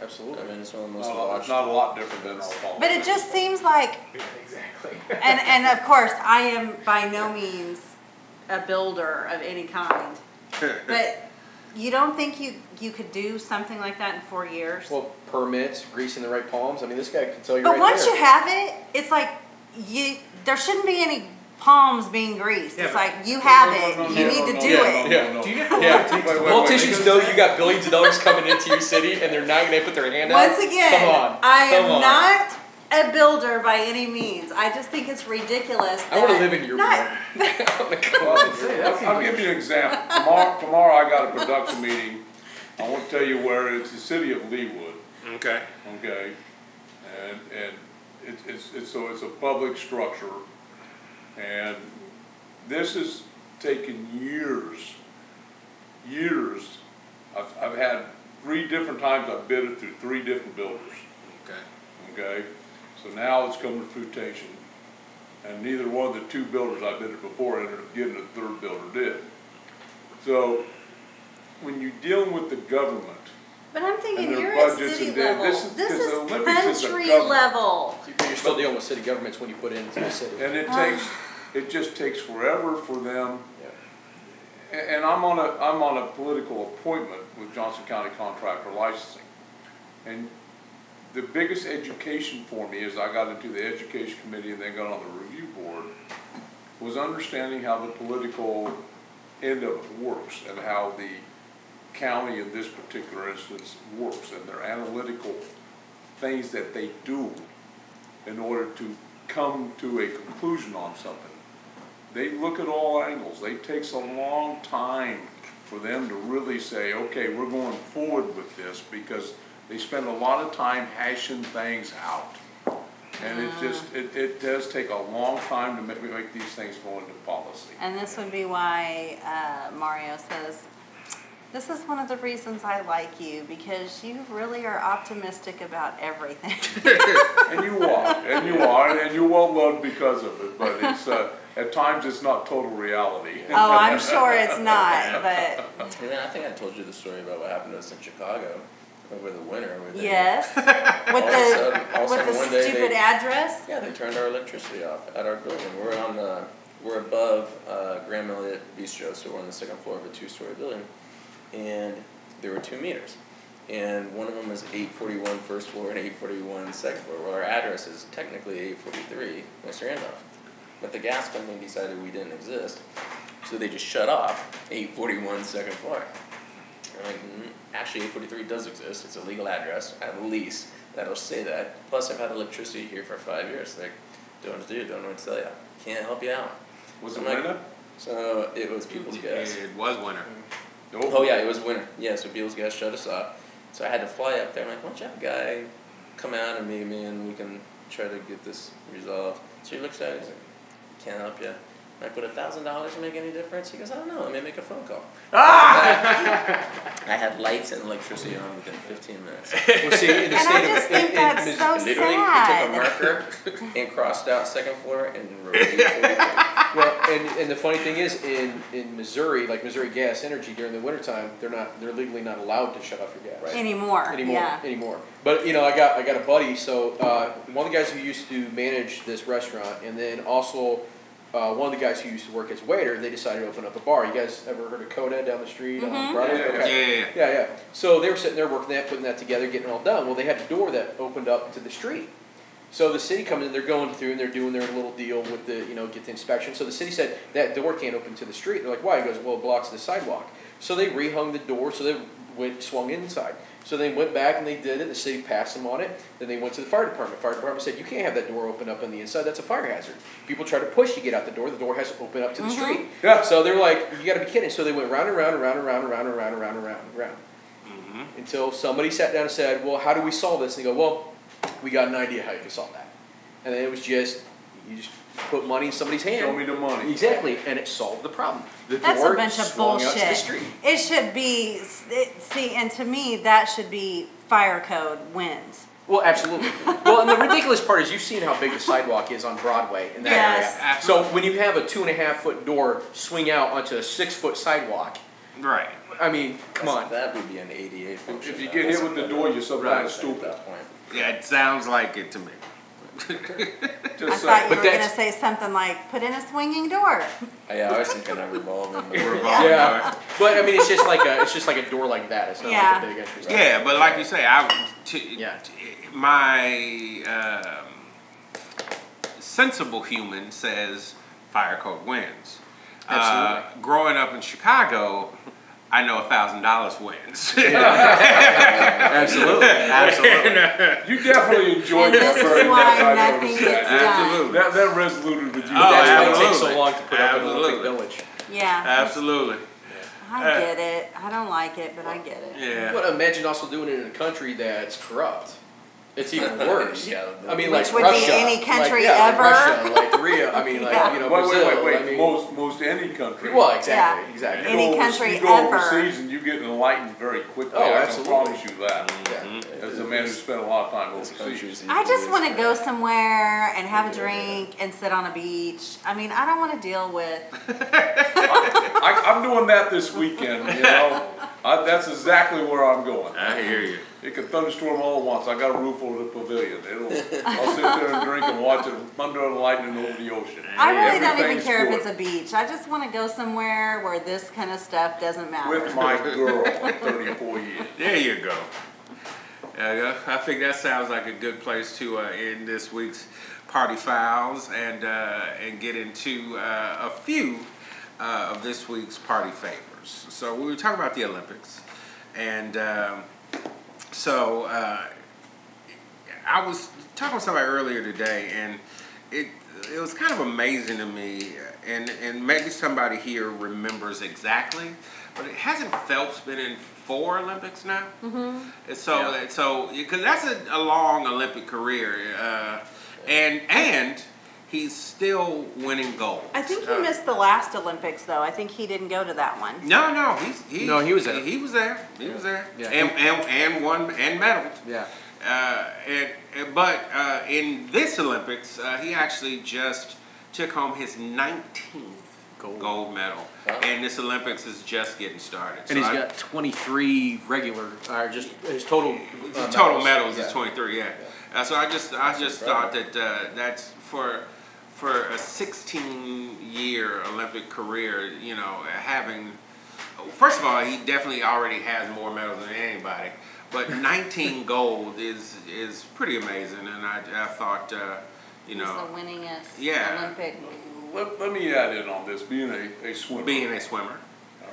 Absolutely. I absolutely. mean, it's one of the most Not, a- watched. it's not a lot different than. but it just seems like, (laughs) Exactly. and, and of course, I am by no means a builder of any kind, (laughs) but you don't think you, you could do something like that in four years? Well, permits, greasing the right palms. I mean, this guy can tell you But right once there. you have it, it's like you there shouldn't be any palms being greased. Yeah, it's like you have No, no, it, no, you no, need no, to no, do no, it. no, no, no. Do you know how Yeah, long? Wait, wait, politicians know you got billions of dollars coming into your city, and they're not going to put their hand out. Once again, come on, I come am on. not a builder by any means. I just think it's ridiculous. I want to that- live in your not, world. I (laughs) wanna come Well, on in your world. I'll I'll give you an example. Tomorrow, tomorrow I got a production meeting. I won't tell you where, it's the city of Leawood, Okay. okay? And, and it's, it's, it's, so it's a public structure. And this has taken years, years. I've, I've had three different times I've bid it through three different builders, Okay. okay? So now it's come to fruition, and neither one of the two builders I bid it before ended up getting a third builder did. So, when you're dealing with the government, But I'm thinking And their you're at budgets city and their- level. this is- This because is the Olympics is country level. You're still dealing with city governments when you put it into the city. and it takes, ah. It just takes forever for them Yeah. And, I'm on a, I'm on a political appointment with Johnson County Contractor Licensing. And the biggest education for me as I got into the education committee and then got on the review board was understanding how the political end of it works and how the county in this particular instance works and their analytical things that they do in order to come to a conclusion on something they look at all angles. It takes a long time for them to really say, okay, we're going forward with this because they spend a lot of time hashing things out. And it just, it, it does take a long time to make, make these things go into policy. And this would be why uh, Mario says, this is one of the reasons I like you because you really are optimistic about everything. (laughs) And you are, and you are, and you're well loved because of it, but it's, uh, at times it's not total reality. (laughs) oh, I'm (laughs) sure it's not, but (laughs) And then I think I told you the story about what happened to us in Chicago over the winter. Where they, yes, with All sudden- all of a the with sudden the stupid they- address. Yeah, they turned our electricity off at our building. We're on the, we're above uh, Graham Elliott Bistro, so we're on the second floor of a two-story building, and there were two meters, and one of them was 841 first floor and 841 second floor. Well, our address is technically 843 West Randolph, but the gas company decided we didn't exist, so they just shut off 841 second floor. I'm like, "Mm, actually, 843 does exist. It's a legal address, at least. That'll say that. Plus, I've had electricity here for five years. Like, don't know what to do, don't know what to tell you. Can't help you out. Was it I'm like- winter? So it was People's Gas. It was winter. Oh yeah, it was winter. Yeah, so People's Gas shut us off. So I had to fly up there. I'm like, why don't you have a guy come out and meet me and we can try to get this resolved. So he looks at it, he's like, can't help you. I'm like, would a thousand dollars make any difference? He goes, I don't know, let me make a phone call. (laughs) I had lights and electricity on within fifteen minutes. Well, see, in the And I just of, think in, in, that's Mis- so Literally, he took a marker and crossed out second floor and wrote well, and, and the funny thing is, in, in Missouri, like Missouri Gas Energy during the wintertime, they're not, they're legally not allowed to shut off your gas. Anymore, anymore yeah. anymore. But you know, I got I got a buddy. So uh, one of the guys who used to manage this restaurant, and then also uh, one of the guys who used to work as waiter. They decided to open up a bar. You guys ever heard of Coda down the street Mhm. on Broadway? Yeah, yeah, Okay. Yeah. Yeah, yeah. So they were sitting there working that, putting that together, getting it all done. Well, they had a door that opened up into the street. So the city comes in, they're going through and they're doing their little deal with the, you know, get the inspection. So the city said that door can't open to the street. They're like, why? He goes, well, it blocks the sidewalk. So they rehung the door, so they went swung inside. So they went back and they did it. The city passed them on it. Then they went to the fire department. Fire department said, you can't have that door open up on the inside. That's a fire hazard. People try to push you get out the door. The door has to open up to the Mhm. street. Yeah. So they're like, you got to be kidding. So they went round and round and round and round and round and round and round and round and round Mm-hmm. until somebody sat down and said, "Well, how do we solve this?" And they go, "Well, we got an idea how you can solve that." And then it was just you just put money in somebody's hand. Show me the money. Exactly, and it solved the problem. The That's door a bunch of swung out to the bullshit. It should be, it, see, and to me, that should be fire code wins. Well, absolutely. well, and the ridiculous part is you've seen how big the sidewalk is on Broadway in that Yes. area. So when you have a two and a half foot door swing out onto a six foot sidewalk, Right. I mean, come on. That would be an 88 function. If you get hit with the door, you're some kind of At stupid. that point. Yeah, it sounds like it to me. I Just thought saying. you But were gonna say something like, put in a swinging door. Yeah, I was thinking of revolving. (laughs) but- Revolving Yeah, door. but I mean, it's just like a it's just like a door like that. It's not Yeah. like a big entrance. Yeah, but like you say, I to, Yeah. to- my um, sensible human says fire code wins. Uh, Absolutely. growing up in Chicago, I know a thousand dollars wins. (laughs) Absolutely, absolutely. You definitely enjoyed And that this is much, why I nothing noticed gets that. done. Absolutely. That, that resonated with you. Oh, That's why it takes so absolutely. long to put up an Olympic Absolutely. Village. Yeah, Absolutely. I uh, get it. I don't like it, but I get it. Yeah. But imagine also doing it in a country that's corrupt. It's even worse. (laughs) Yeah, the- I mean, Which like would be Russia, any like, country yeah, like ever. Russia, like Rio. I mean, like Yeah. you know, Wait, Brazil. wait, wait, I mean, most, most any country. well, exactly, Yeah. exactly. You Any go over- country You go ever. overseas and you get enlightened very quickly, Oh, I can absolutely. promise you that. Mm-hmm. Yeah. As a man who spent a lot of time This overseas. I just want to go somewhere and have a drink and sit on a beach. I mean, I don't want to deal with. (laughs) I, I'm doing that this weekend, you know, I, that's exactly where I'm going. I hear you. It could thunderstorm all at once, I got a roof over the pavilion, it'll, I'll sit there and drink and watch it thunder and lightning over the ocean. I really don't even Everything's care if it's a beach. I just want to go somewhere where this kind of stuff doesn't matter. With my (laughs) girl thirty-four years. There you go. Uh, I think that sounds like a good place to uh, end this week's party files and uh, and get into uh, a few uh, of this week's party favors. So we were talking about the Olympics, and um, so uh, I was talking with somebody earlier today, and it it was kind of amazing to me, and and maybe somebody here remembers exactly, but it hasn't Phelps been in four Olympics now? Mm-hmm. And so Yeah. so because that's a, a long Olympic career, uh, and and he's still winning gold. I think he Uh, missed the last Olympics, though. I think he didn't go to that one. No, no, he's he, No, he was there. He, was there. He was there. Yeah. and, and and won and medaled. Yeah. Uh, and, and- but uh, in this Olympics, uh, he actually just took home his 19th Gold. gold medal, Wow. and this Olympics is just getting started. And he's I- got 23 regular, or just his total. the uh, total medals Yeah. is 23. Yeah. Uh, so I just I just thought that uh, that's for for a 16 year Olympic career. You know, having first of all, he definitely already has more medals than anybody. But (laughs) 19 gold is is pretty amazing, and I, I thought uh, you He's know the winningest Yeah. Olympic. Let, let me add in on this, being a, a swimmer. being a swimmer.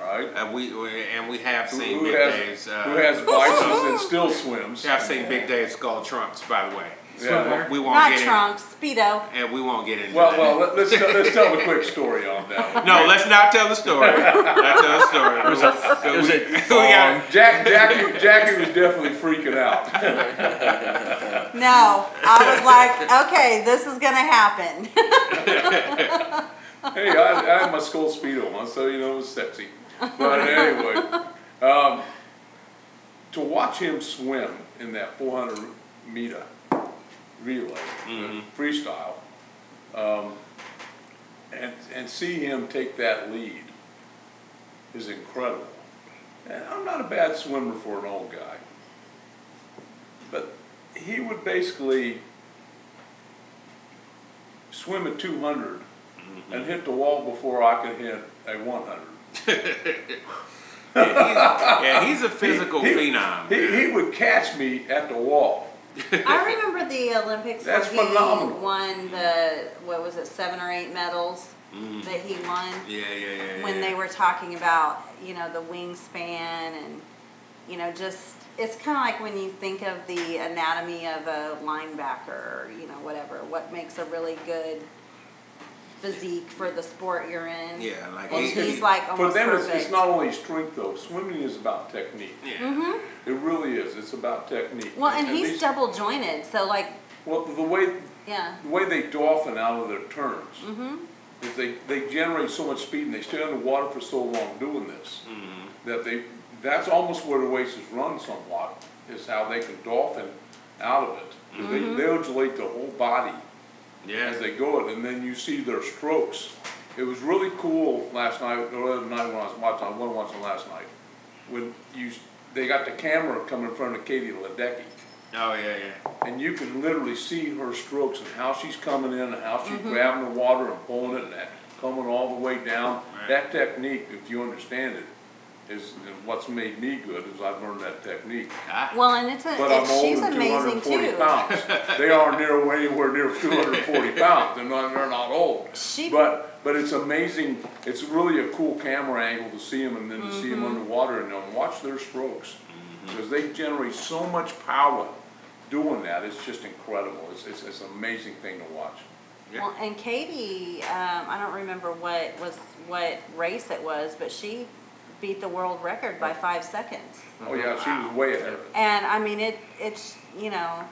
All right? Uh, we, we and we have seen who Big has- Dave's. Uh, Who has (laughs) biceps and still swims. Yeah, I've seen Big Dave's skull trunks, by the way. Yeah. We won't Not get trunks, speedo. and we won't get into Well, that. well, let- let's, tell- let's tell a quick (laughs) story on that one. No, let's not tell the story. Not tell the (laughs) story. It was a, it was a we, got, Jack, Jackie, Jackie was definitely freaking out. (laughs) No, I was like, okay, this is gonna happen. Hey, I, I had my skull speedo on, so you know it was sexy. But anyway, um, to watch him swim in that 400 meter relay, the freestyle, um, and and see him take that lead is incredible. And I'm not a bad swimmer for an old guy, but he would basically swim at 200 and hit the wall before I could hit a 100. (laughs) yeah, he's a physical He- phenom. He, he would catch me at the wall. (laughs) I remember the Olympics That's where he phenomenal. won the what was it, seven or eight medals mm. that he won. yeah, yeah, yeah. when yeah. they were talking about you know the wingspan and you know just it's kind of like when you think of the anatomy of a linebacker or you know whatever what makes a really good physique for the sport you're in Yeah, like and he- he's he- like For them, it's, it's not only strength though. Swimming is about technique. Yeah. hmm It really is. It's about technique. well and he's these- double jointed so like Well, the way yeah the way they dolphin out of their turns Mm-hmm. is they, they generate so much speed and they stay underwater for so long doing this Mhm. that they that's almost where the races run somewhat is how they can dolphin out of it. 'Cause They, they undulate the whole body Yeah. as they go it, and then you see their strokes. It was really cool last night, or the other night when I was watching, I wasn't watching last night, when you, they got the camera coming in front of Katie Ledecky, Oh yeah, yeah. and you can literally see her strokes and how she's coming in and how she's mm-hmm. grabbing the water and pulling it and that, coming all the way down. Right. That technique, if you understand it, is what's made me good, is I've learned that technique. Ah. well and it's a But I'm it's, older she's than two hundred amazing and too pounds. They are near, way anywhere near two hundred and forty (laughs) pounds, they're not, they're not old. she But, but it's amazing, it's really a cool camera angle to see them and then to see them Mm-hmm. underwater and then watch their strokes. Because they generate so much power doing that, it's just incredible, it's, it's, it's an amazing thing to watch. Yeah. Well, and Katie, um, I don't remember what was what race it was, but she beat the world record by five seconds. Oh yeah, she was way ahead of it. And I mean, it it's you know,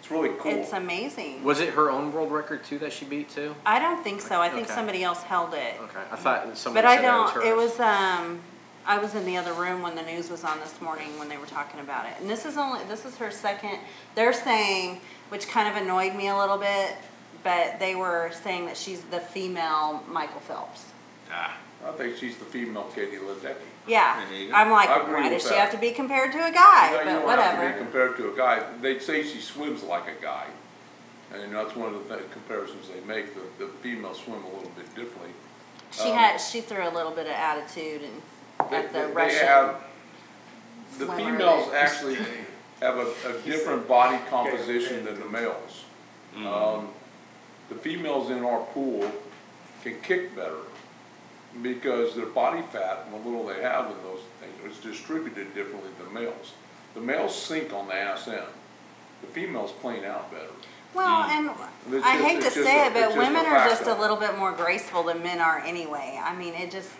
It's really cool. It's amazing. Was it her own world record too that she beat too? I don't think so. I think Okay. somebody else held it. Okay, I thought somebody But I said that was don't, hers. it was, um, I was in the other room when the news was on this morning when they were talking about it. And this is only, this is her second, they're saying, which kind of annoyed me a little bit, but they were saying that she's the female Michael Phelps. Ah, I think she's the female Katie Ledecky. Yeah, There you go. I'm like, I agree why with does she that. have to be compared to a Yeah, guy? you But don't have to be whatever. compared to a guy. They say she swims like a guy. And that's one of the th- comparisons they make. The, the females swim a little bit differently. She Um, had, she threw a little bit of attitude and They- at they- the they Russian. have- The swimmer females that- actually have a, a different body composition than the males. Um, the females in our pool can kick better because their body fat and the little they have in those things is distributed differently than males. The males sink on the ass end. The females plane out better. Well, mm. and It's I just- hate to say a- it, but it's just a women are just a little bit more graceful than men are anyway. I mean, it just,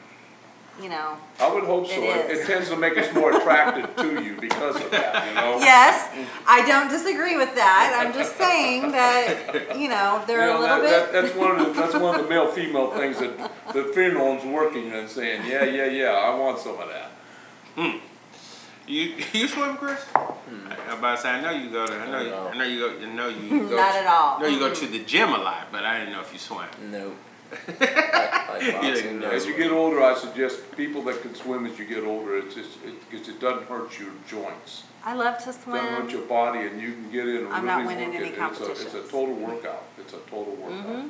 you know. I would hope so. It It, is. it tends to make us more attracted to you because of that, you know? Yes, I don't disagree with that. I'm just saying that, you know, You they're a know, little that, that, bit. that's one of the, that's one of the male-female things that the pheromone's working and saying, yeah, yeah, yeah, I want some of that. Hmm. you you swim, Chris? Hmm. I, I'm about to say I know you go to I know you, I know you go I know you (laughs) go Not to, at all. I know you go to the gym a lot, but I didn't know if you swam. No. Like, (laughs) like boxing, didn't no. As you get older, I suggest people that can swim as you get older, it's just, it, cause it doesn't hurt your joints. I love to swim. Doesn't hurt swim. your body and you can get in and I'm not winning work any it. It's a, it's a. Mm-hmm. total workout. It's a total workout.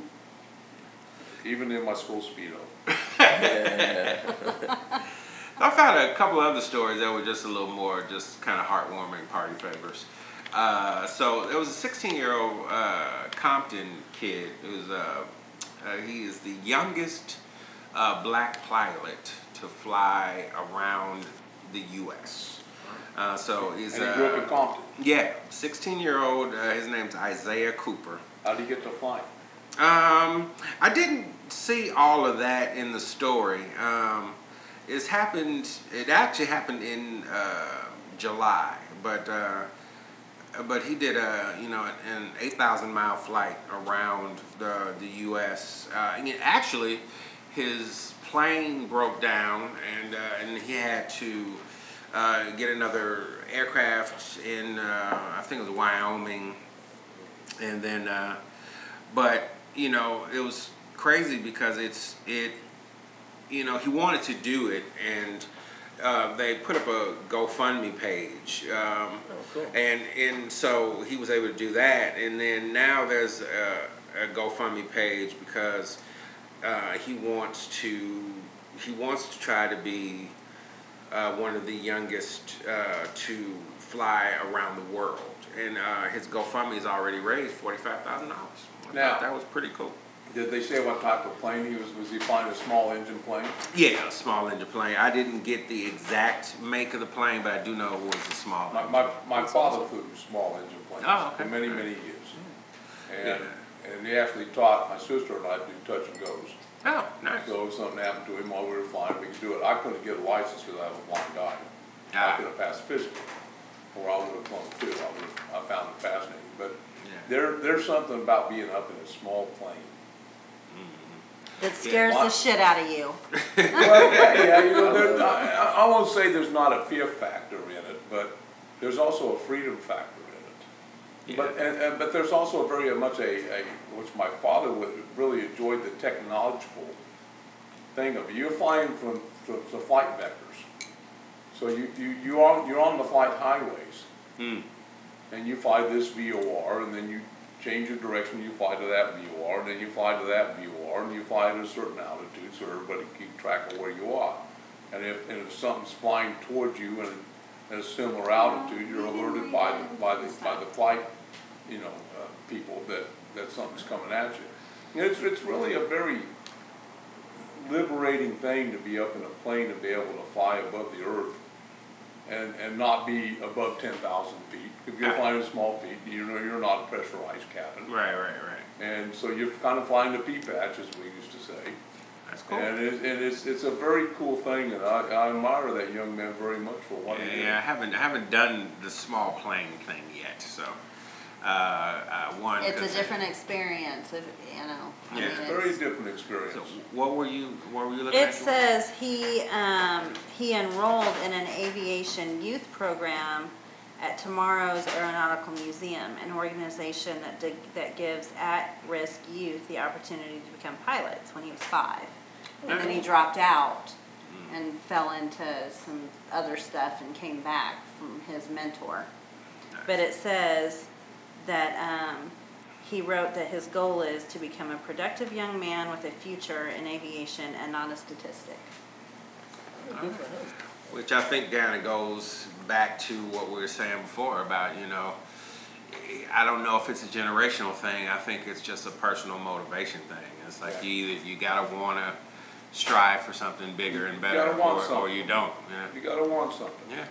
Even in my school speedo. Yeah. (laughs) I found a couple other stories that were just a little more just kind of heartwarming party favors. Uh, so there was a 16 year old uh, Compton kid. It was uh, uh, he is the youngest uh, black pilot to fly around the U.S. Uh, so he's And he grew up in uh, Compton. yeah, 16 year old. Uh, his name's Isaiah Cooper. How did he get to fly? Um, I didn't see all of that in the story. Um, it's happened. It actually happened in uh, July, but uh, but he did a you know an eight thousand mile flight around the the U.S. Uh, and it- actually, his plane broke down, and uh, and he had to uh, get another aircraft in uh, I think it was Wyoming, and then. Uh, but you know it was crazy because it's it you know he wanted to do it and uh, they put up a GoFundMe page um, cool. and and so he was able to do that and then now there's a, a GoFundMe page because uh, he wants to he wants to try to be uh, one of the youngest uh, to fly around the world and uh, his GoFundMe has already raised forty five thousand dollars. Now- that was pretty cool. Did they say what type of plane he was, was he flying a small engine plane? Yeah, a small engine plane. I didn't get the exact make of the plane, but I do know it was a small. My, my, my father flew small engine planes Oh, okay. for many, many years. And, and he actually taught my sister and I to do touch and goes. Oh, nice. So if something happened to him while we were flying, we could do it. I couldn't get a license because I was a blind. I Ah. could have passed physical, or I would have flown too. I would have, I found it fascinating. But Yeah. there, there's something about being up in a small plane. That scares the shit out of you. (laughs) Well, yeah, yeah, you know, there, I, I- I won't say there's not a fear factor in it, but there's also a freedom factor in it. But, and, and, but there's also very much a, a, which my father would really enjoyed the technological thing of. You're flying from, from the flight vectors. So you, you, you're on, you're on the flight highways. Hmm. And you fly this VOR, and then you change your direction, you fly to that VOR, and then you fly to that VOR, and you fly at a certain altitude, so everybody keep track of where you are. And if, and if something's flying towards you and at a similar altitude, you're alerted by the, by the, by the flight, you know, uh, people that, that something's coming at you. You It's, it's really a very liberating thing to be up in a plane and be able to fly above the earth and, and not be above ten thousand feet. If you're flying a small feet, you know, you're not a pressurized cabin. Right, right, right. And so you're kind of flying the pea patch, as we used to say. That's cool. And it, and it's, it's a very cool thing, and I, I admire that young man very much for what he did. Yeah, I haven't I haven't done the small plane thing yet, so. Uh, uh, one. It's a different experience, if, you know. I Yeah. mean, Very it's- different experience. So what were you, what were you looking at? It says he, um, he enrolled in an aviation youth program at Tomorrow's Aeronautical Museum, an organization that, dig- that gives at-risk youth the opportunity to become pilots when he was five. And then he dropped out and fell into some other stuff and came back from his mentor. But it says that, um, he wrote that his goal is to become a productive young man with a future in aviation and not a statistic. Which I think kind of goes back to what we were saying before about, you know, I don't know if it's a generational thing. I think it's just a personal motivation thing. It's like you either, you gotta wanna strive for something bigger and better, gotta want or, or you don't. Yeah. You gotta want something. Yeah.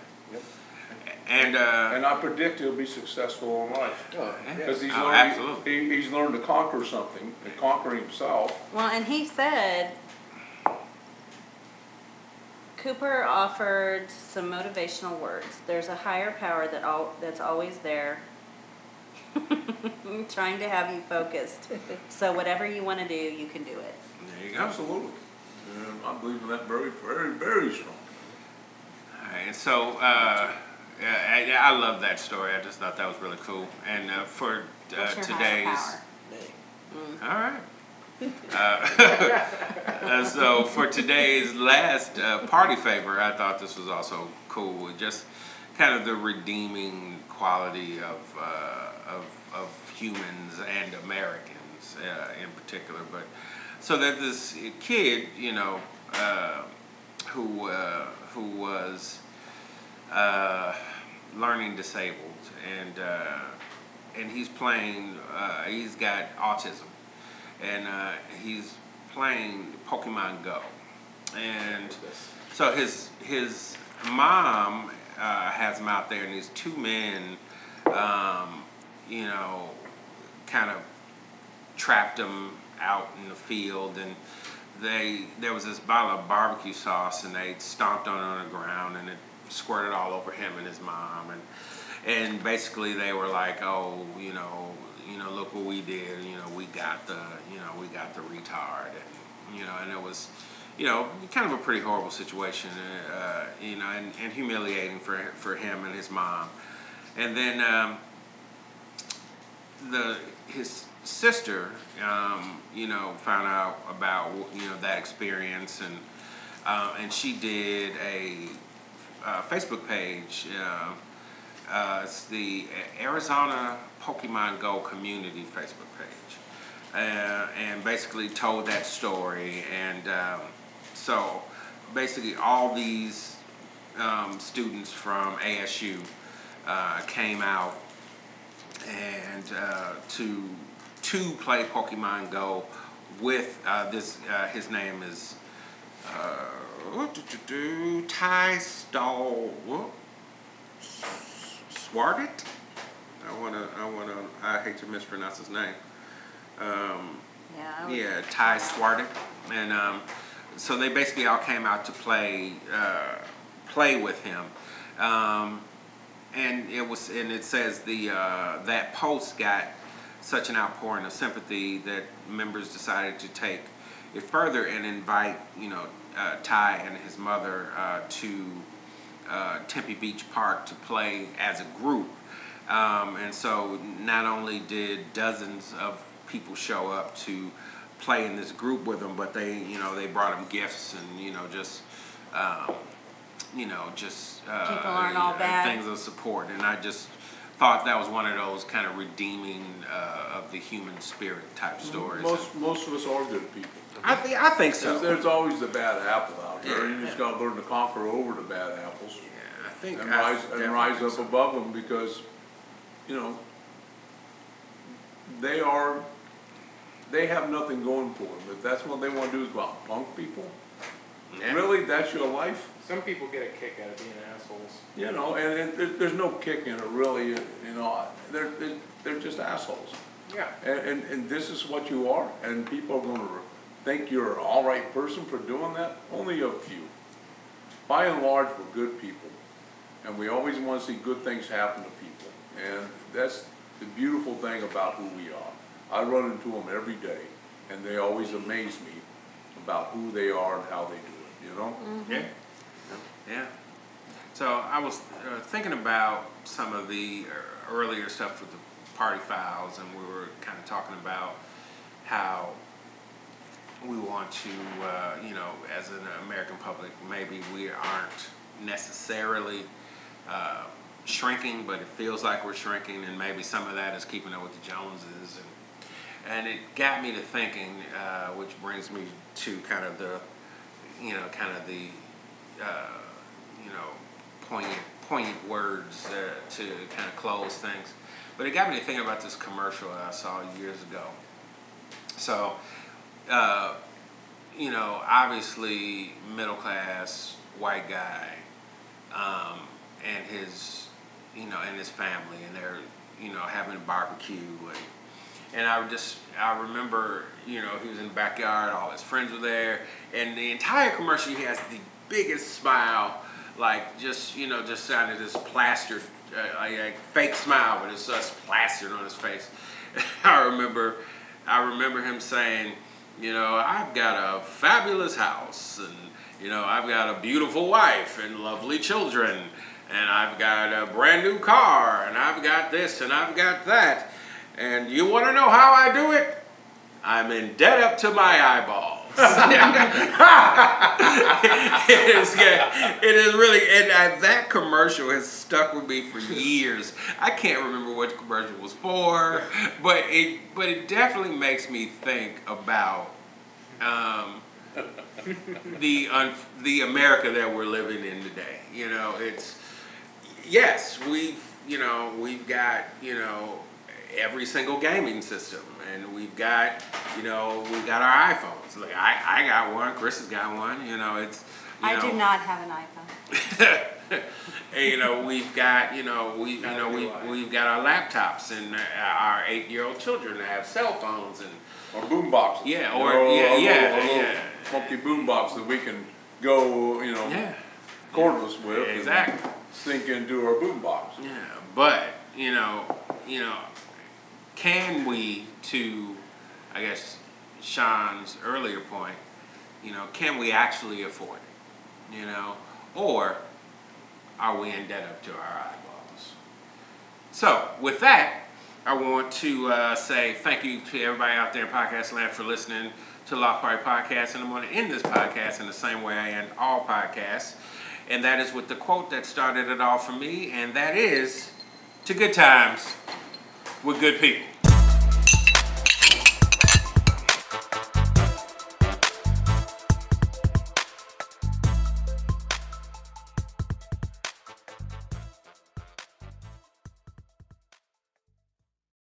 Yep. And, uh, And I predict he'll be successful in life. Oh, Because he's Oh, learned, absolutely. he, he's learned to conquer something, to conquer himself. Well, and he said Cooper offered some motivational words. There's a higher power that all that's always there, (laughs) trying to have you focused. So whatever you want to do, you can do it. there you go. Absolutely. And I believe in that very, very, very strong. Alright, and so, uh, yeah, I, I love that story. I just thought that was really cool. And, uh, for, uh, today's. All right. Uh, (laughs) uh, so for today's last uh, party favor, I thought this was also cool. Just kind of the redeeming quality of uh, of, of humans and Americans uh, in particular. But so that this kid, you know, uh, who uh, who was uh, learning disabled and uh, and he's playing. Uh, he's got autism, and uh, he's playing Pokemon Go, and so his his mom uh, has him out there, and these two men, um, you know, kind of trapped him out in the field, and they there was this bottle of barbecue sauce, and they stomped on it on the ground, and it squirted all over him and his mom, and and basically they were like, oh, you know, you know, look what we did, you know, we got the, you know, we got the retard, and you know, and it was, you know, kind of a pretty horrible situation, uh, you know, and, and humiliating for for him and his mom, and then um, the his sister, um, you know, found out about you know that experience, and uh, and she did a uh, Facebook page. Uh, uh, it's the Arizona Pokemon Go community Facebook page, uh, and basically told that story. And um, so, basically, all these um, students from ASU uh, came out and to to play Pokemon Go with this. His name is uh, did you do? Ty Stall. Swartit? I wanna. I wanna. I hate to mispronounce his name. Um, Yeah. Yeah, Ty Swartit, and um, so they basically all came out to play uh, play with him, um, and it was and it says the uh, that post got such an outpouring of sympathy that members decided to take it further and invite you know uh, Ty and his mother uh, to uh, Tempe Beach Park to play as a group. Um, and so not only did dozens of people show up to play in this group with them, but they, you know, they brought them gifts and, you know, just, um, you know, just uh, People aren't all bad. things of support. And I just thought that was one of those kind of redeeming uh, of the human spirit type stories. Most, most of us are good people. I think I think There's, so. there's always the bad apple out there. You just gotta learn to conquer over the bad apples. Yeah, I think And I rise, and rise up so. above them because, you know, they are, they have nothing going for them. If that's what they wanna do is go out and punk people, Yeah. really, that's your life? Some people get a kick out of being assholes. You know, and, and there, there's no kick in it really, you know, they're, they're, they're just assholes. Yeah. And, and, and this is what you are, and people are gonna think you're an all right person for doing that, only a few. By and large, we're good people, and we always wanna see good things happen to people, and that's, the beautiful thing about who we are. I run into them every day, and they always amaze me about who they are and how they do it, you know? Yeah. Yeah. So I was uh, thinking about some of the uh, earlier stuff with the party files, and we were kind of talking about how we want to, uh, you know, as an American public, maybe we aren't necessarily uh, shrinking, but it feels like we're shrinking, and maybe some of that is keeping up with the Joneses, and and it got me to thinking, uh, which brings me to kind of the, you know, kind of the, uh, you know, poignant poignant words uh, to kind of close things. But it got me to thinking about this commercial I saw years ago. So, uh, you know, obviously middle class white guy, um, and his, you know, and his family, and they're, you know, having a barbecue, and and I just, I remember, you know, he was in the backyard, all his friends were there, and the entire commercial he has the biggest smile, like just, you know, just sounded this plastered, uh, like a fake smile, but it's just plastered on his face. (laughs) I remember, I remember him saying, you know, I've got a fabulous house, and you know, I've got a beautiful wife and lovely children, and I've got a brand new car, and I've got this, and I've got that. And you want to know how I do it? I'm in debt up to my eyeballs. It is yeah, it is really and uh, that commercial has stuck with me for years. I can't remember what the commercial was for, but it but it definitely makes me think about um, the un, the America that we're living in today. You know, it's yes, we've you know we've got you know every single gaming system, and we've got you know we've got our iPhones. Like I, I got one, Chris has got one. You know, it's you I know, do not have an iPhone. (laughs) and, you know we've got you know we you know we we've got our laptops and uh, our eight year old children that have cell phones and Or boom boxes. Yeah, you or- know, yeah, a yeah, little, a little yeah. Funky boom box that we can go, you know, yeah cordless with. and exactly. Sync into our boom box. Yeah, but you know, you know, can we, to, I guess, Sean's earlier point, you know, can we actually afford it? You know, or are we in debt up to our eyeballs? So, with that, I want to uh, say thank you to everybody out there in podcast land for listening to Loft Party Podcast, and I'm going to end this podcast in the same way I end all podcasts, and that is with the quote that started it all for me, and that is, to good times with good people.